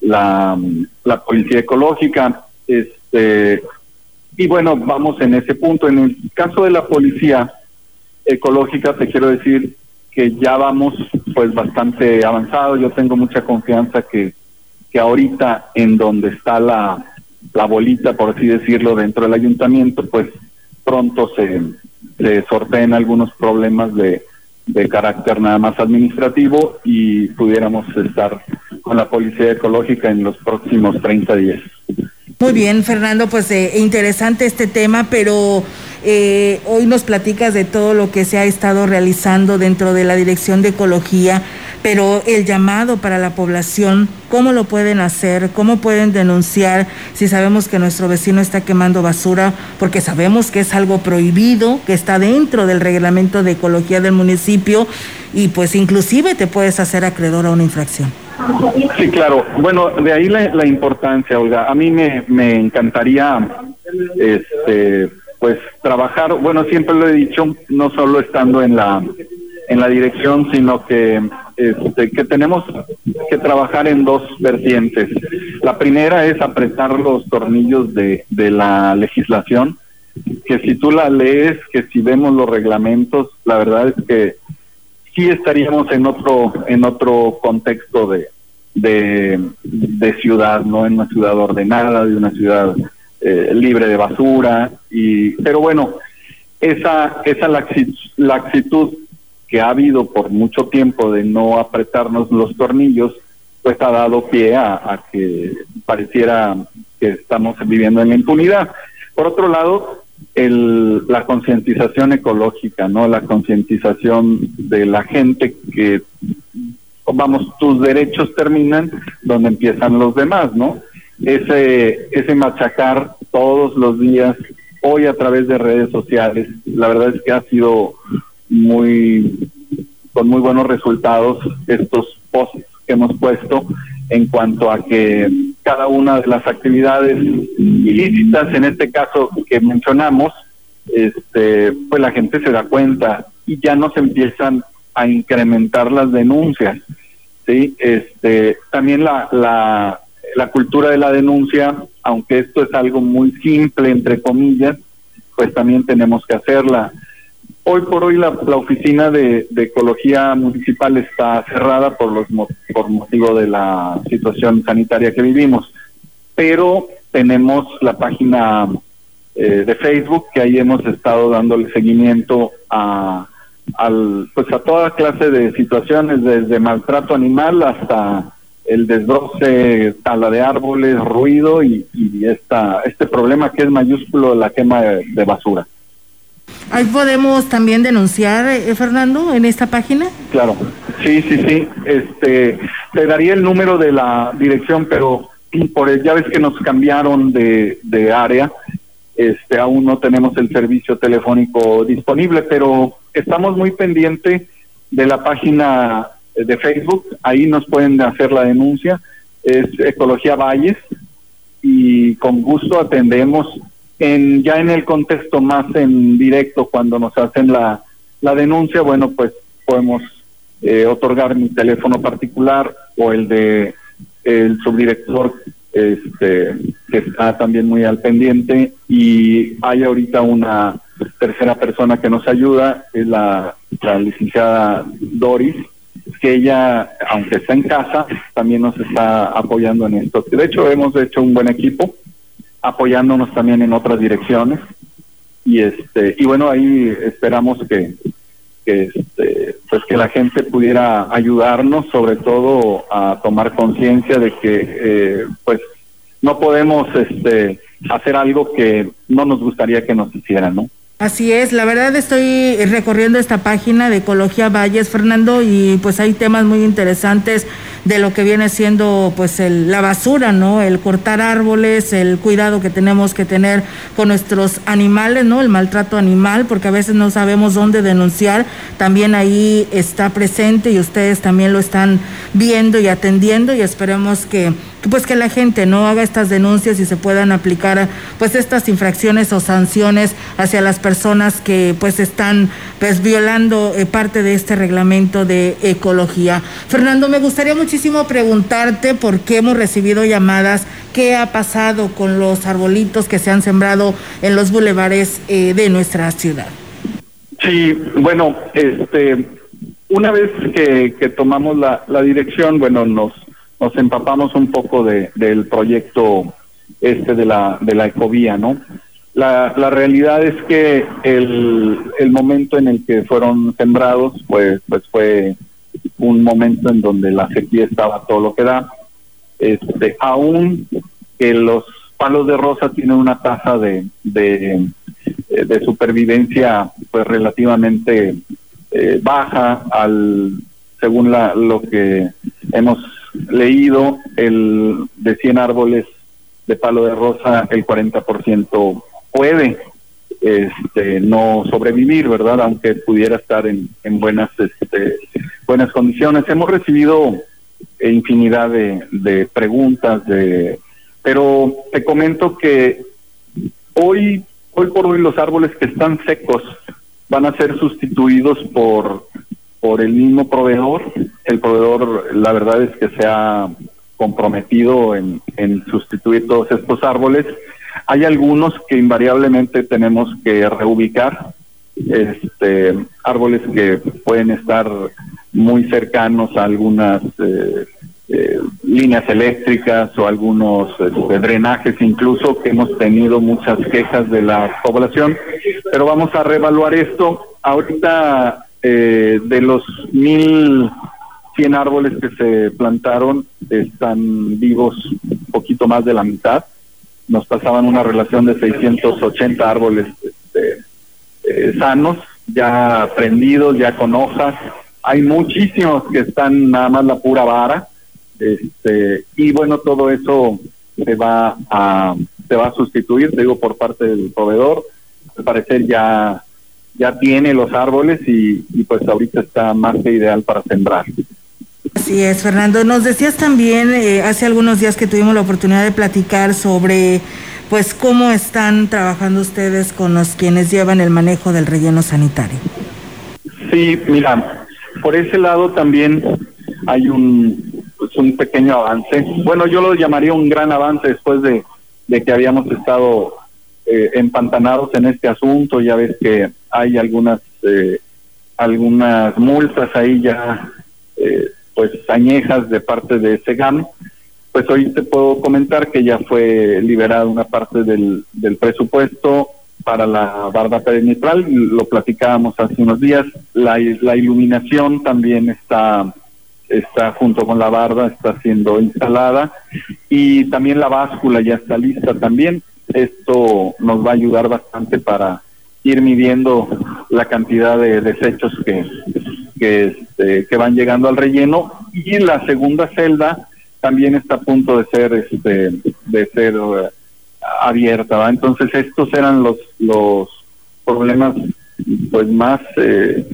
la, la policía ecológica. Este y bueno vamos en ese punto. En el caso de la policía ecológica te quiero decir que ya vamos pues bastante avanzado yo tengo mucha confianza que que ahorita en donde está la la bolita, por así decirlo, dentro del ayuntamiento, pues pronto se, se sorteen algunos problemas de, de carácter nada más administrativo y pudiéramos estar con la policía ecológica en los próximos 30 días. Muy bien, Fernando, pues eh, interesante este tema, pero eh, hoy nos platicas de todo lo que se ha estado realizando dentro de la Dirección de Ecología, pero el llamado para la población, ¿cómo lo pueden hacer? ¿Cómo pueden denunciar si sabemos que nuestro vecino está quemando basura? Porque sabemos que es algo prohibido, que está dentro del reglamento de ecología del municipio y pues inclusive te puedes hacer acreedor a una infracción. Sí, claro. Bueno, de ahí la, la importancia, Olga. A mí me, me encantaría, este, pues trabajar. Bueno, siempre lo he dicho, no solo estando en la en la dirección, sino que este, que tenemos que trabajar en dos vertientes. La primera es apretar los tornillos de, de la legislación, que si tú la lees, que si vemos los reglamentos, la verdad es que sí estaríamos en otro en otro contexto de, de, ciudad, no en una ciudad ordenada, de una ciudad eh, libre de basura. y Pero bueno, esa, esa laxitud que ha habido por mucho tiempo de no apretarnos los tornillos, pues ha dado pie a, a que pareciera que estamos viviendo en la impunidad. Por otro lado, el, la concientización ecológica, ¿no? La concientización de la gente que, vamos, tus derechos terminan donde empiezan los demás, ¿no? Ese, ese machacar todos los días, hoy a través de redes sociales, la verdad es que ha sido muy, con muy buenos resultados estos posts que hemos puesto en cuanto a que cada una de las actividades ilícitas, en este caso que mencionamos, este, pues la gente se da cuenta y ya no se empiezan a incrementar las denuncias. ¿sí? Este, también la, la, la cultura de la denuncia, aunque esto es algo muy simple, entre comillas, pues también tenemos que hacerla. Hoy por hoy la, la oficina de, ecología municipal está cerrada por los por motivo de la situación sanitaria que vivimos, pero tenemos la página eh, de Facebook que ahí hemos estado dándole seguimiento a al pues a toda clase de situaciones desde maltrato animal hasta el desbroce, tala de árboles, ruido y, y esta, este problema que es mayúsculo la quema de basura. Ahí podemos también denunciar, eh, Fernando, en esta página. Claro, sí, sí, sí. Este, te daría el número de la dirección, pero por ya ves que nos cambiaron de, de área. Este, aún no tenemos el servicio telefónico disponible, pero estamos muy pendientes de la página de Facebook. Ahí nos pueden hacer la denuncia. Es Ecología Valles y con gusto atendemos en, ya en el contexto más en directo, cuando nos hacen la, la denuncia, bueno, pues podemos eh, otorgar mi teléfono particular o el de el subdirector este que está también muy al pendiente y hay ahorita una tercera persona que nos ayuda es la, la licenciada Doris, que ella, aunque está en casa, también nos está apoyando en esto. De hecho, hemos hecho un buen equipo, apoyándonos también en otras direcciones. Y este y bueno, ahí esperamos que, que este, pues que la gente pudiera ayudarnos, sobre todo a tomar conciencia de que eh, pues no podemos este hacer algo que no nos gustaría que nos hicieran, ¿no? Así es, la verdad estoy recorriendo esta página de Ecología Valles, Fernando, y pues hay temas muy interesantes de lo que viene siendo pues el, la basura, ¿no? El cortar árboles, el cuidado que tenemos que tener con nuestros animales, ¿no? El maltrato animal, porque a veces no sabemos dónde denunciar, también ahí está presente y ustedes también lo están viendo y atendiendo y esperemos que pues que la gente no haga estas denuncias y se puedan aplicar pues estas infracciones o sanciones hacia las personas que pues están pues violando eh, parte de este reglamento de ecología. Fernando, me gustaría muchísimo preguntarte por qué hemos recibido llamadas, qué ha pasado con los arbolitos que se han sembrado en los bulevares eh, de nuestra ciudad. Sí, bueno, este, una vez que, tomamos la, la dirección, bueno, nos nos empapamos un poco de, del proyecto este de la, de la ecovía, ¿no? La, la realidad es que el, el momento en el que fueron sembrados, pues, pues fue un momento en donde la sequía estaba todo lo que da. Este, aún que los palos de rosa tienen una tasa de, de, supervivencia pues relativamente eh, baja al según la, lo que hemos leído, el de 100 árboles de palo de rosa, el 40% puede este, no sobrevivir, ¿verdad? Aunque pudiera estar en, en buenas, este, buenas condiciones. Hemos recibido infinidad de, de preguntas, de, pero te comento que hoy, hoy por hoy los árboles que están secos van a ser sustituidos por por el mismo proveedor. El proveedor, la verdad es que se ha comprometido en, en sustituir todos estos árboles. Hay algunos que invariablemente tenemos que reubicar, este, árboles que pueden estar muy cercanos a algunas eh, eh, líneas eléctricas o algunos este, drenajes incluso que hemos tenido muchas quejas de la población, pero vamos a reevaluar esto. Ahorita eh, de los mil cien árboles que se plantaron, están vivos un poquito más de la mitad. Nos pasaban una relación de 680 árboles este, eh, sanos, ya prendidos, ya con hojas. Hay muchísimos que están nada más la pura vara. Este, y bueno, todo eso se va a se va a sustituir, digo, por parte del proveedor. Al parecer ya ya tiene los árboles y, pues ahorita está más que ideal para sembrar. Así es, Fernando. Nos decías también eh, hace algunos días que tuvimos la oportunidad de platicar sobre pues cómo están trabajando ustedes con los quienes llevan el manejo del relleno sanitario. Sí, mira, por ese lado también hay un, pues un pequeño avance. Bueno, yo lo llamaría un gran avance después de, de que habíamos estado eh, empantanados en este asunto. Ya ves que hay algunas eh, algunas multas ahí ya eh, pues añejas de parte de SEGAM. Pues hoy te puedo comentar que ya fue liberada una parte del, del presupuesto para la barda perimetral, lo platicábamos hace unos días, la, la iluminación también está está junto con la barda, está siendo instalada y también la báscula ya está lista también. Esto nos va a ayudar bastante para ir midiendo la cantidad de desechos que, que, este, que van llegando al relleno. Y la segunda celda también está a punto de ser este de ser eh, abierta entonces estos eran los los problemas pues más eh,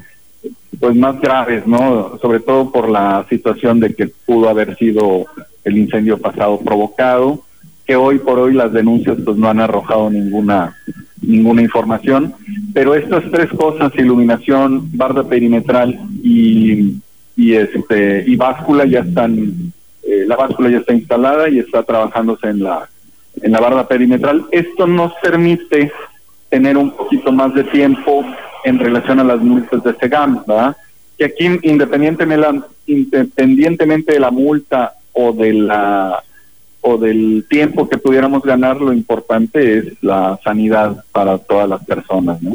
pues más graves no sobre todo por la situación de que pudo haber sido el incendio pasado provocado que hoy por hoy las denuncias pues no han arrojado ninguna ninguna información, pero estas tres cosas, iluminación, barda perimetral y, y este y báscula ya están eh, la báscula ya está instalada y está trabajándose en la en la barda perimetral. Esto nos permite tener un poquito más de tiempo en relación a las multas de SEGAM, ¿verdad? Que aquí independientemente, independientemente de la multa o de la o del tiempo que pudiéramos ganar, lo importante es la sanidad para todas las personas, ¿no?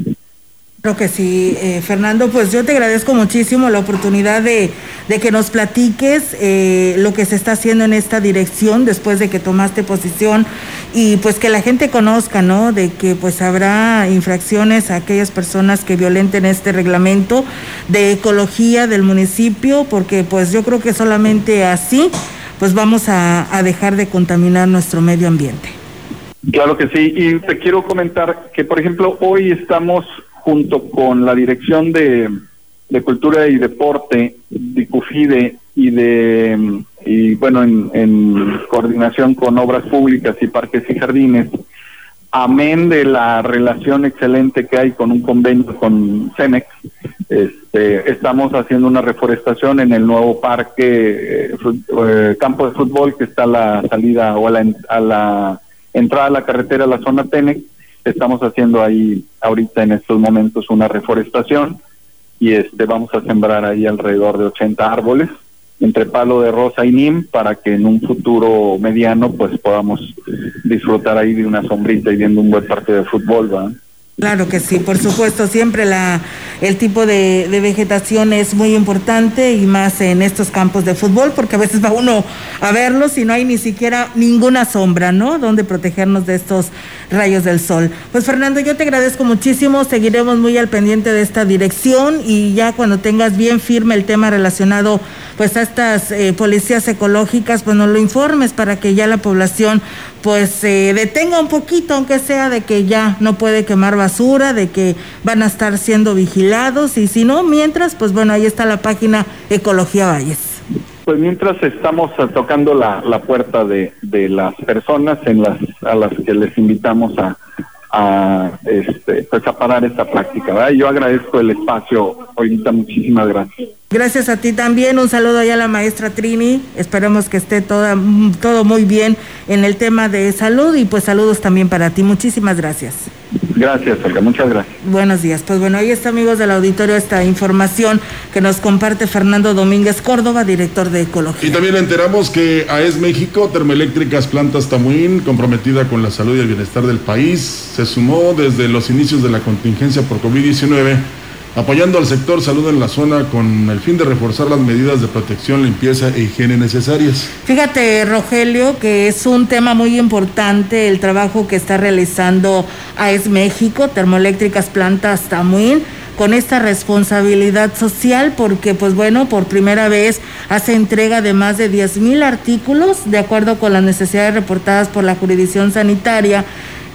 Creo que sí, eh, Fernando, pues yo te agradezco muchísimo la oportunidad de, que nos platiques eh, lo que se está haciendo en esta dirección después de que tomaste posición y pues que la gente conozca, ¿no? De que pues habrá infracciones a aquellas personas que violenten este reglamento de ecología del municipio, porque pues yo creo que solamente así pues vamos a, a dejar de contaminar nuestro medio ambiente. Claro que sí, y te quiero comentar que, por ejemplo, hoy estamos junto con la Dirección de, de Cultura y Deporte, de CUFIDE y de, y bueno, en, en coordinación con Obras Públicas y Parques y Jardines, amén de la relación excelente que hay con un convenio con Cemex, este, estamos haciendo una reforestación en el nuevo parque, eh, eh, campo de fútbol que está a la salida o a la, a la entrada a la carretera a la zona Tenec estamos haciendo ahí ahorita en estos momentos una reforestación y este vamos a sembrar ahí alrededor de 80 árboles entre palo de rosa y nim para que en un futuro mediano pues podamos disfrutar ahí de una sombrita y viendo un buen partido de fútbol, ¿verdad? Claro que sí, por supuesto, siempre la, el tipo de, de, vegetación es muy importante y más en estos campos de fútbol, porque a veces va uno a verlos y no hay ni siquiera ninguna sombra, ¿no? Donde protegernos de estos rayos del sol. Pues Fernando, yo te agradezco muchísimo, seguiremos muy al pendiente de esta dirección y ya cuando tengas bien firme el tema relacionado pues a estas eh, policías ecológicas, pues nos lo informes para que ya la población pues se eh, detenga un poquito, aunque sea de que ya no puede quemar basura, de que van a estar siendo vigilados y si no, mientras, pues bueno, ahí está la página Ecología Valles. Pues mientras estamos tocando la, la puerta de, de las personas en las, a las que les invitamos a, a, este, pues a parar esta práctica. Yo agradezco el espacio ahorita, muchísimas gracias. Gracias a ti también, un saludo allá a la maestra Trini, esperemos que esté toda, todo muy bien en el tema de salud y pues saludos también para ti, muchísimas gracias. Gracias, Olga, muchas gracias. Buenos días, pues bueno, ahí está amigos del auditorio esta información que nos comparte Fernando Domínguez Córdoba, director de Ecología. Y también enteramos que AES México, Termoeléctricas Plantas Tamuín, comprometida con la salud y el bienestar del país, se sumó desde los inicios de la contingencia por COVID-19 apoyando al sector salud en la zona con el fin de reforzar las medidas de protección, limpieza e higiene necesarias. Fíjate, Rogelio, que es un tema muy importante el trabajo que está realizando AES México, Termoeléctricas Plantas Tamuín con esta responsabilidad social porque pues bueno, por primera vez hace entrega de más de 10 mil artículos de acuerdo con las necesidades reportadas por la jurisdicción sanitaria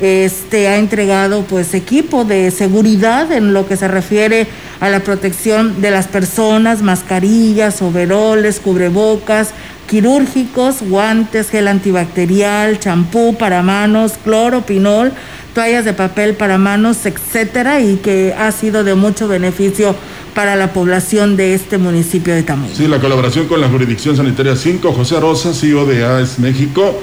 este ha entregado pues equipo de seguridad en lo que se refiere a la protección de las personas, mascarillas, overoles, cubrebocas, quirúrgicos, guantes, gel antibacterial, champú para manos, cloro, pinol, toallas de papel para manos, etcétera, y que ha sido de mucho beneficio para la población de este municipio de Tamuín. Sí, la colaboración con la Jurisdicción Sanitaria 5, José Rosa, CEO de AES México,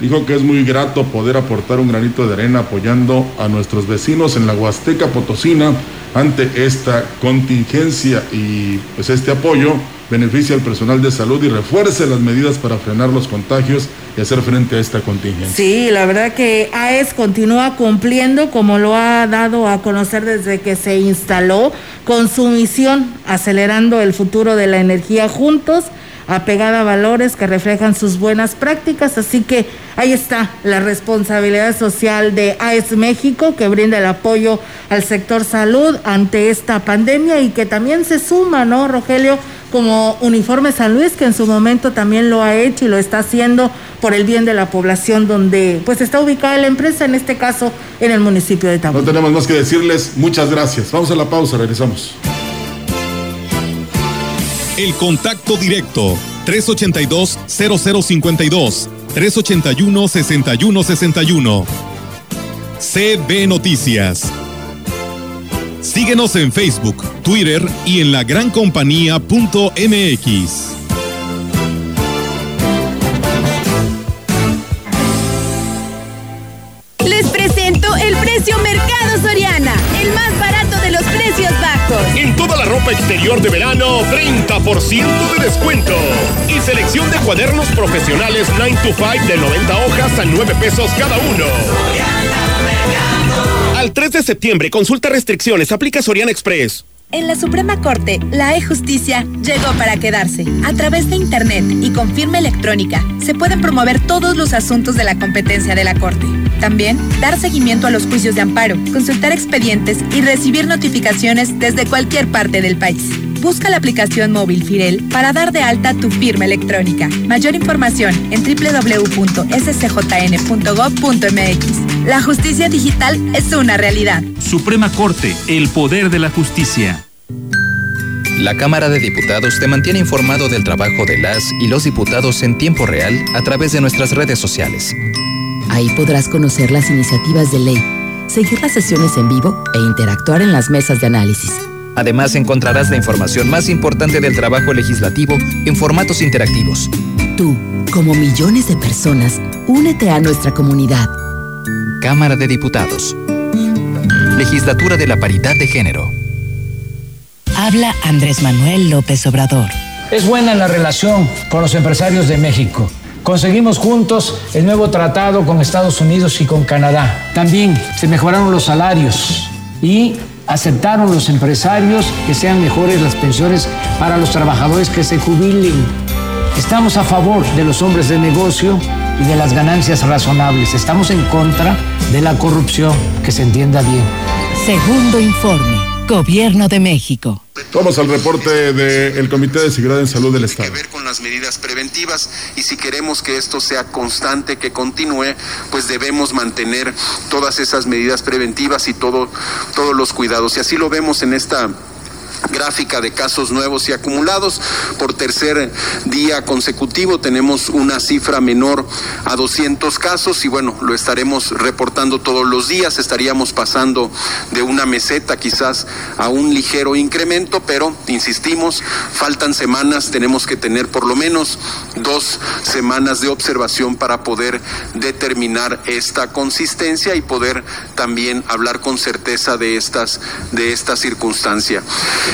dijo que es muy grato poder aportar un granito de arena apoyando a nuestros vecinos en la Huasteca Potosina ante esta contingencia y pues este apoyo beneficia al personal de salud y refuerce las medidas para frenar los contagios y hacer frente a esta contingencia. Sí, la verdad que AES continúa cumpliendo como lo ha dado a conocer desde que se instaló con su misión, acelerando el futuro de la energía juntos apegada a valores que reflejan sus buenas prácticas. Así que ahí está la responsabilidad social de AES México que brinda el apoyo al sector salud ante esta pandemia y que también se suma, ¿no, Rogelio? Como Uniforme San Luis, que en su momento también lo ha hecho y lo está haciendo por el bien de la población donde pues está ubicada la empresa, en este caso en el municipio de Tamuín. No tenemos más que decirles, muchas gracias. Vamos a la pausa, regresamos. El contacto directo 382-0052, 381-6161. CB Noticias. Síguenos en Facebook, Twitter y en lagrancompañía.mx. Les presento de verano, 30% de descuento. Y selección de cuadernos profesionales 9 to 5 de 90 hojas a 9 pesos cada uno. Al 3 de septiembre, consulta restricciones, aplica Soriana Express. En la Suprema Corte, la e-justicia llegó para quedarse. A través de Internet y con firma electrónica, se pueden promover todos los asuntos de la competencia de la Corte. También, dar seguimiento a los juicios de amparo, consultar expedientes y recibir notificaciones desde cualquier parte del país. Busca la aplicación móvil Firel para dar de alta tu firma electrónica. Mayor información en www.scjn.gov.mx. La justicia digital es una realidad. Suprema Corte, el poder de la justicia. La Cámara de Diputados te mantiene informado del trabajo de las y los diputados en tiempo real a través de nuestras redes sociales. Ahí podrás conocer las iniciativas de ley, seguir las sesiones en vivo e interactuar en las mesas de análisis. Además encontrarás la información más importante del trabajo legislativo en formatos interactivos. Tú, como millones de personas, únete a nuestra comunidad. Cámara de Diputados. Legislatura de la Paridad de Género. Habla Andrés Manuel López Obrador. Es buena la relación con los empresarios de México. Conseguimos juntos el nuevo tratado con Estados Unidos y con Canadá. También se mejoraron los salarios y aceptaron los empresarios que sean mejores las pensiones para los trabajadores que se jubilen. Estamos a favor de los hombres de negocio y de las ganancias razonables. Estamos en contra de la corrupción, que se entienda bien. Segundo informe, Gobierno de México. Vamos al reporte del Comité de Seguridad en Salud del Estado. Que ver con las medidas preventivas y si queremos que esto sea constante, que continúe, pues debemos mantener todas esas medidas preventivas y todo, todos los cuidados. Y así lo vemos en esta gráfica de casos nuevos y acumulados. Por tercer día consecutivo tenemos una cifra menor a 200 casos y bueno, lo estaremos reportando todos los días. Estaríamos pasando de una meseta quizás a un ligero incremento, pero insistimos, faltan semanas, tenemos que tener por lo menos dos semanas de observación para poder determinar esta consistencia y poder también hablar con certeza de estas de esta circunstancia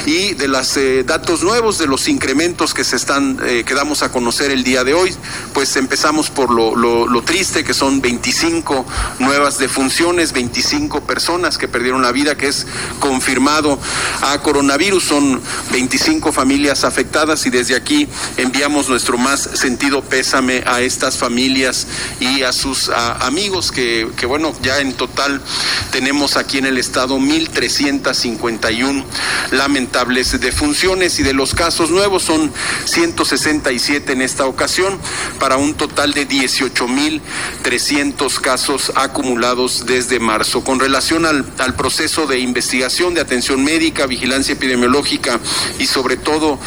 y de los eh, datos nuevos, de los incrementos que se están, eh, que damos a conocer el día de hoy, pues empezamos por lo, triste, que son 25 nuevas defunciones, 25 personas que perdieron la vida, que es confirmado a coronavirus, son 25 familias afectadas y desde aquí enviamos nuestro más sentido pésame a estas familias y a sus amigos que, que, bueno, ya en total tenemos aquí en el estado 1.351 lamentables defunciones y de los casos nuevos son 167 en esta ocasión para un total de 18.300 casos acumulados desde marzo. Con relación al, al proceso de investigación, de atención médica, vigilancia epidemiológica y sobre todo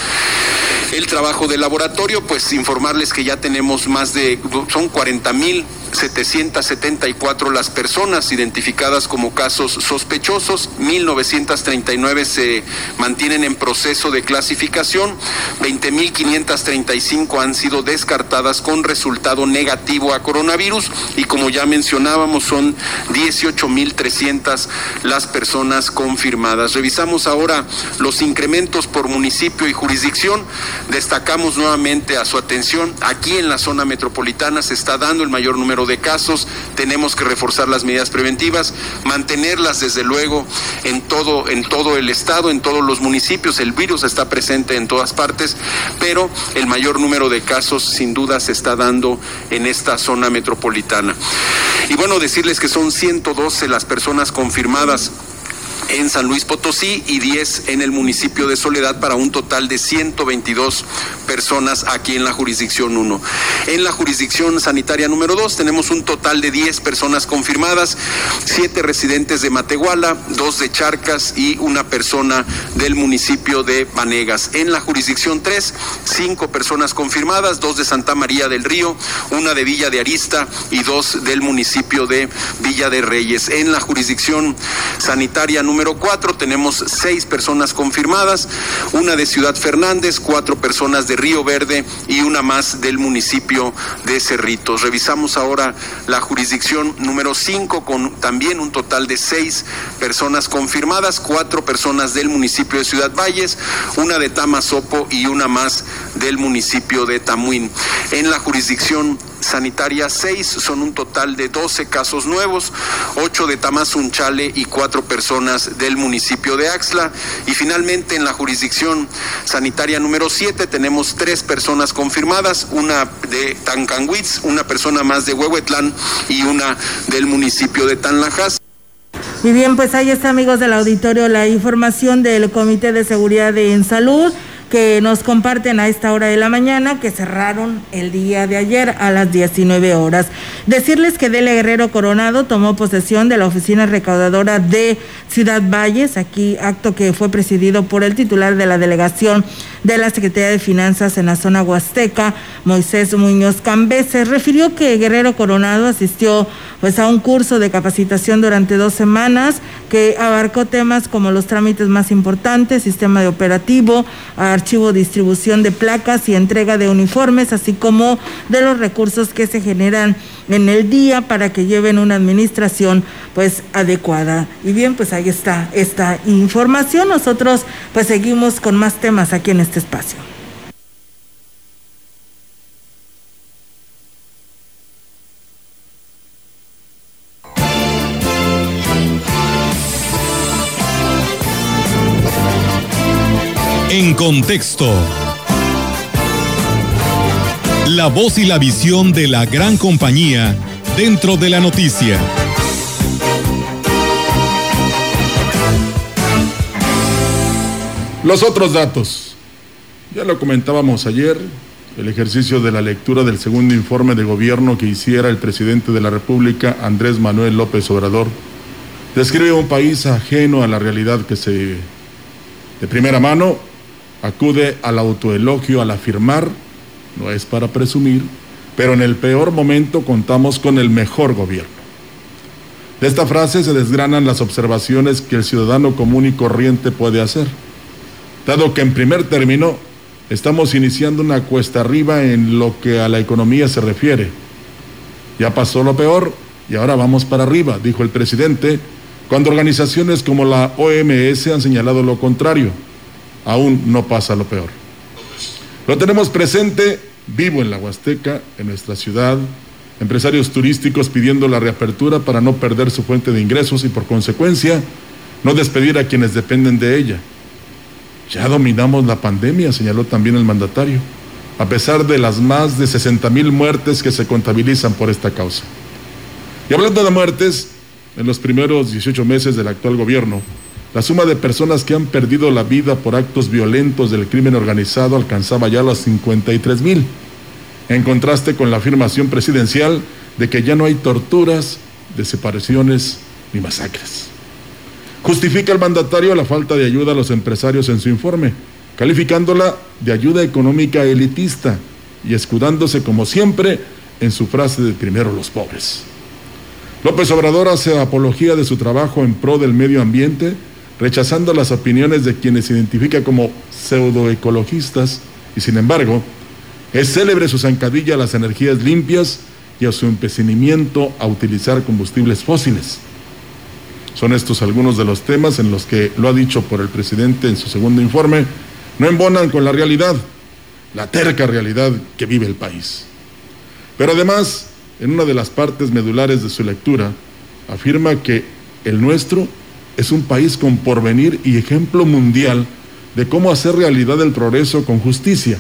el trabajo de laboratorio, pues informarles que ya tenemos más de, son 40 mil 774 las personas identificadas como casos sospechosos, 1939 se mantienen en proceso de clasificación, 20.535 han sido descartadas con resultado negativo a coronavirus y como ya mencionábamos son 18.300 las personas confirmadas. Revisamos ahora los incrementos por municipio y jurisdicción. Destacamos nuevamente a su atención, aquí en la zona metropolitana se está dando el mayor número de casos, tenemos que reforzar las medidas preventivas, mantenerlas desde luego en todo, en todo el estado, en todos los municipios, el virus está presente en todas partes, pero el mayor número de casos sin duda se está dando en esta zona metropolitana. Y bueno, decirles que son 112 las personas confirmadas en San Luis Potosí y 10 en el municipio de Soledad para un total de 122 personas aquí en la jurisdicción 1. En la jurisdicción sanitaria número 2 tenemos un total de 10 personas confirmadas, 7 residentes de Matehuala, 2 de Charcas y una persona del municipio de Vanegas. En la jurisdicción 3, 5 personas confirmadas, 2 de Santa María del Río, una de Villa de Arista y 2 del municipio de Villa de Reyes. En la jurisdicción sanitaria número número 4 tenemos seis personas confirmadas, una de Ciudad Fernández, cuatro personas de Río Verde y una más del municipio de Cerritos. Revisamos ahora la jurisdicción número 5 con también un total de seis personas confirmadas, cuatro personas del municipio de Ciudad Valles, una de Tamazopo y una más del municipio de Tamuín. En la jurisdicción sanitaria 6 son un total de 12 casos nuevos, 8 de Tamazunchale y 4 personas del municipio de Axla. Y finalmente en la jurisdicción sanitaria número 7 tenemos 3 personas confirmadas, una de Tancanguitz, una persona más de Huehuetlán y una del municipio de Tanlajas. Y bien, pues ahí está, amigos del auditorio, la información del Comité de Seguridad en Salud que nos comparten a esta hora de la mañana que cerraron el día de ayer a las 19 horas. Decirles que Dele Guerrero Coronado tomó posesión de la oficina recaudadora de Ciudad Valles, aquí acto que fue presidido por el titular de la delegación de la Secretaría de Finanzas en la zona huasteca, Moisés Muñoz Cambese, refirió que Guerrero Coronado asistió pues a un curso de capacitación durante dos semanas que abarcó temas como los trámites más importantes, sistema de operativo, archivo distribución de placas y entrega de uniformes, así como de los recursos que se generan en el día para que lleven una administración pues adecuada. Y bien, pues ahí está esta información. Nosotros pues seguimos con más temas aquí en este espacio. Contexto. La voz y la visión de la gran compañía dentro de la noticia. Los otros datos. Ya lo comentábamos ayer, el ejercicio de la lectura del segundo informe de gobierno que hiciera el presidente de la República, Andrés Manuel López Obrador, describe un país ajeno a la realidad que se. De primera mano, acude al autoelogio al afirmar, no es para presumir, pero en el peor momento contamos con el mejor gobierno. De esta frase se desgranan las observaciones que el ciudadano común y corriente puede hacer, dado que en primer término estamos iniciando una cuesta arriba en lo que a la economía se refiere. Ya pasó lo peor y ahora vamos para arriba, dijo el presidente, cuando organizaciones como la OMS han señalado lo contrario aún no pasa lo peor. Lo tenemos presente, vivo en la Huasteca, en nuestra ciudad, empresarios turísticos pidiendo la reapertura para no perder su fuente de ingresos y por consecuencia no despedir a quienes dependen de ella. Ya dominamos la pandemia, señaló también el mandatario, a pesar de las más de 60 mil muertes que se contabilizan por esta causa. Y hablando de muertes, en los primeros 18 meses del actual gobierno, la suma de personas que han perdido la vida por actos violentos del crimen organizado alcanzaba ya los 53 mil, en contraste con la afirmación presidencial de que ya no hay torturas, desapariciones ni masacres. Justifica el mandatario la falta de ayuda a los empresarios en su informe, calificándola de ayuda económica elitista y escudándose como siempre en su frase de primero los pobres. López Obrador hace apología de su trabajo en pro del medio ambiente rechazando las opiniones de quienes se identifica como pseudoecologistas y sin embargo es célebre su zancadilla a las energías limpias y a su empecinamiento a utilizar combustibles fósiles. Son estos algunos de los temas en los que, lo ha dicho por el presidente en su segundo informe, no embonan con la realidad, la terca realidad que vive el país. Pero además, en una de las partes medulares de su lectura, afirma que el nuestro es un país con porvenir y ejemplo mundial de cómo hacer realidad el progreso con justicia.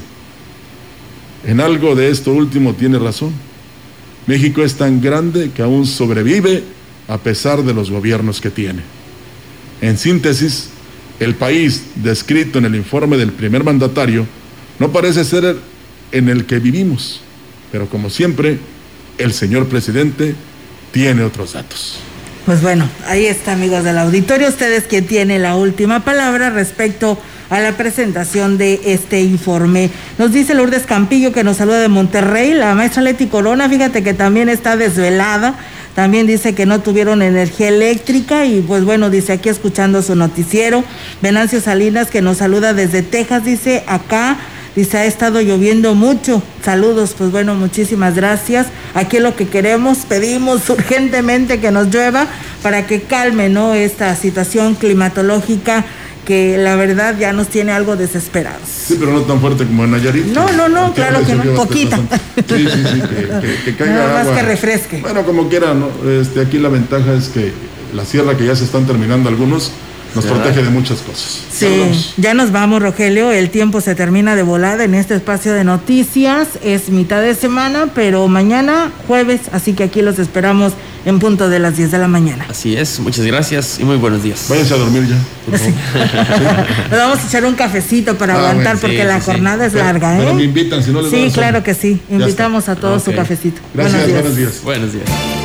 En algo de esto último tiene razón. México es tan grande que aún sobrevive a pesar de los gobiernos que tiene. En síntesis, el país descrito en el informe del primer mandatario no parece ser en el que vivimos, pero como siempre, el señor presidente tiene otros datos. Pues bueno, ahí está, amigos del auditorio. Ustedes quien tiene la última palabra respecto a la presentación de este informe. Nos dice Lourdes Campillo que nos saluda de Monterrey. La maestra Leti Corona, fíjate que también está desvelada También dice que no tuvieron energía eléctrica y pues bueno, dice aquí escuchando su noticiero. Venancio Salinas que nos saluda desde Texas, dice acá. Dice, ha estado lloviendo mucho. Saludos, pues bueno, muchísimas gracias. Aquí lo que queremos, pedimos urgentemente que nos llueva para que calme, ¿no? Esta situación climatológica que la verdad ya nos tiene algo desesperados. Sí, pero no tan fuerte como en Nayarit. No, no, no, claro que no, bastante. poquita. Sí, sí, sí, que, que- que caiga Nada más agua. que refresque. Bueno, como quiera, ¿no? Este, aquí la ventaja es que la sierra que ya se están terminando algunos nos ¿Verdad? protege de muchas cosas. Sí, ya nos vamos, Rogelio. El tiempo se termina de volada en este espacio de noticias. Es mitad de semana, pero mañana jueves, así que aquí los esperamos en punto de las 10 de la mañana. Así es, muchas gracias y muy buenos días. Váyanse a dormir ya. Nos vamos a echar un cafecito para Ah, aguantar bueno, porque sí, la sí, jornada es Pero- larga, ¿eh? pero me invitan, si no les Sí, claro que sí. Ya Invitamos a todos su cafecito. Gracias, buenos días. buenos días. Buenos días.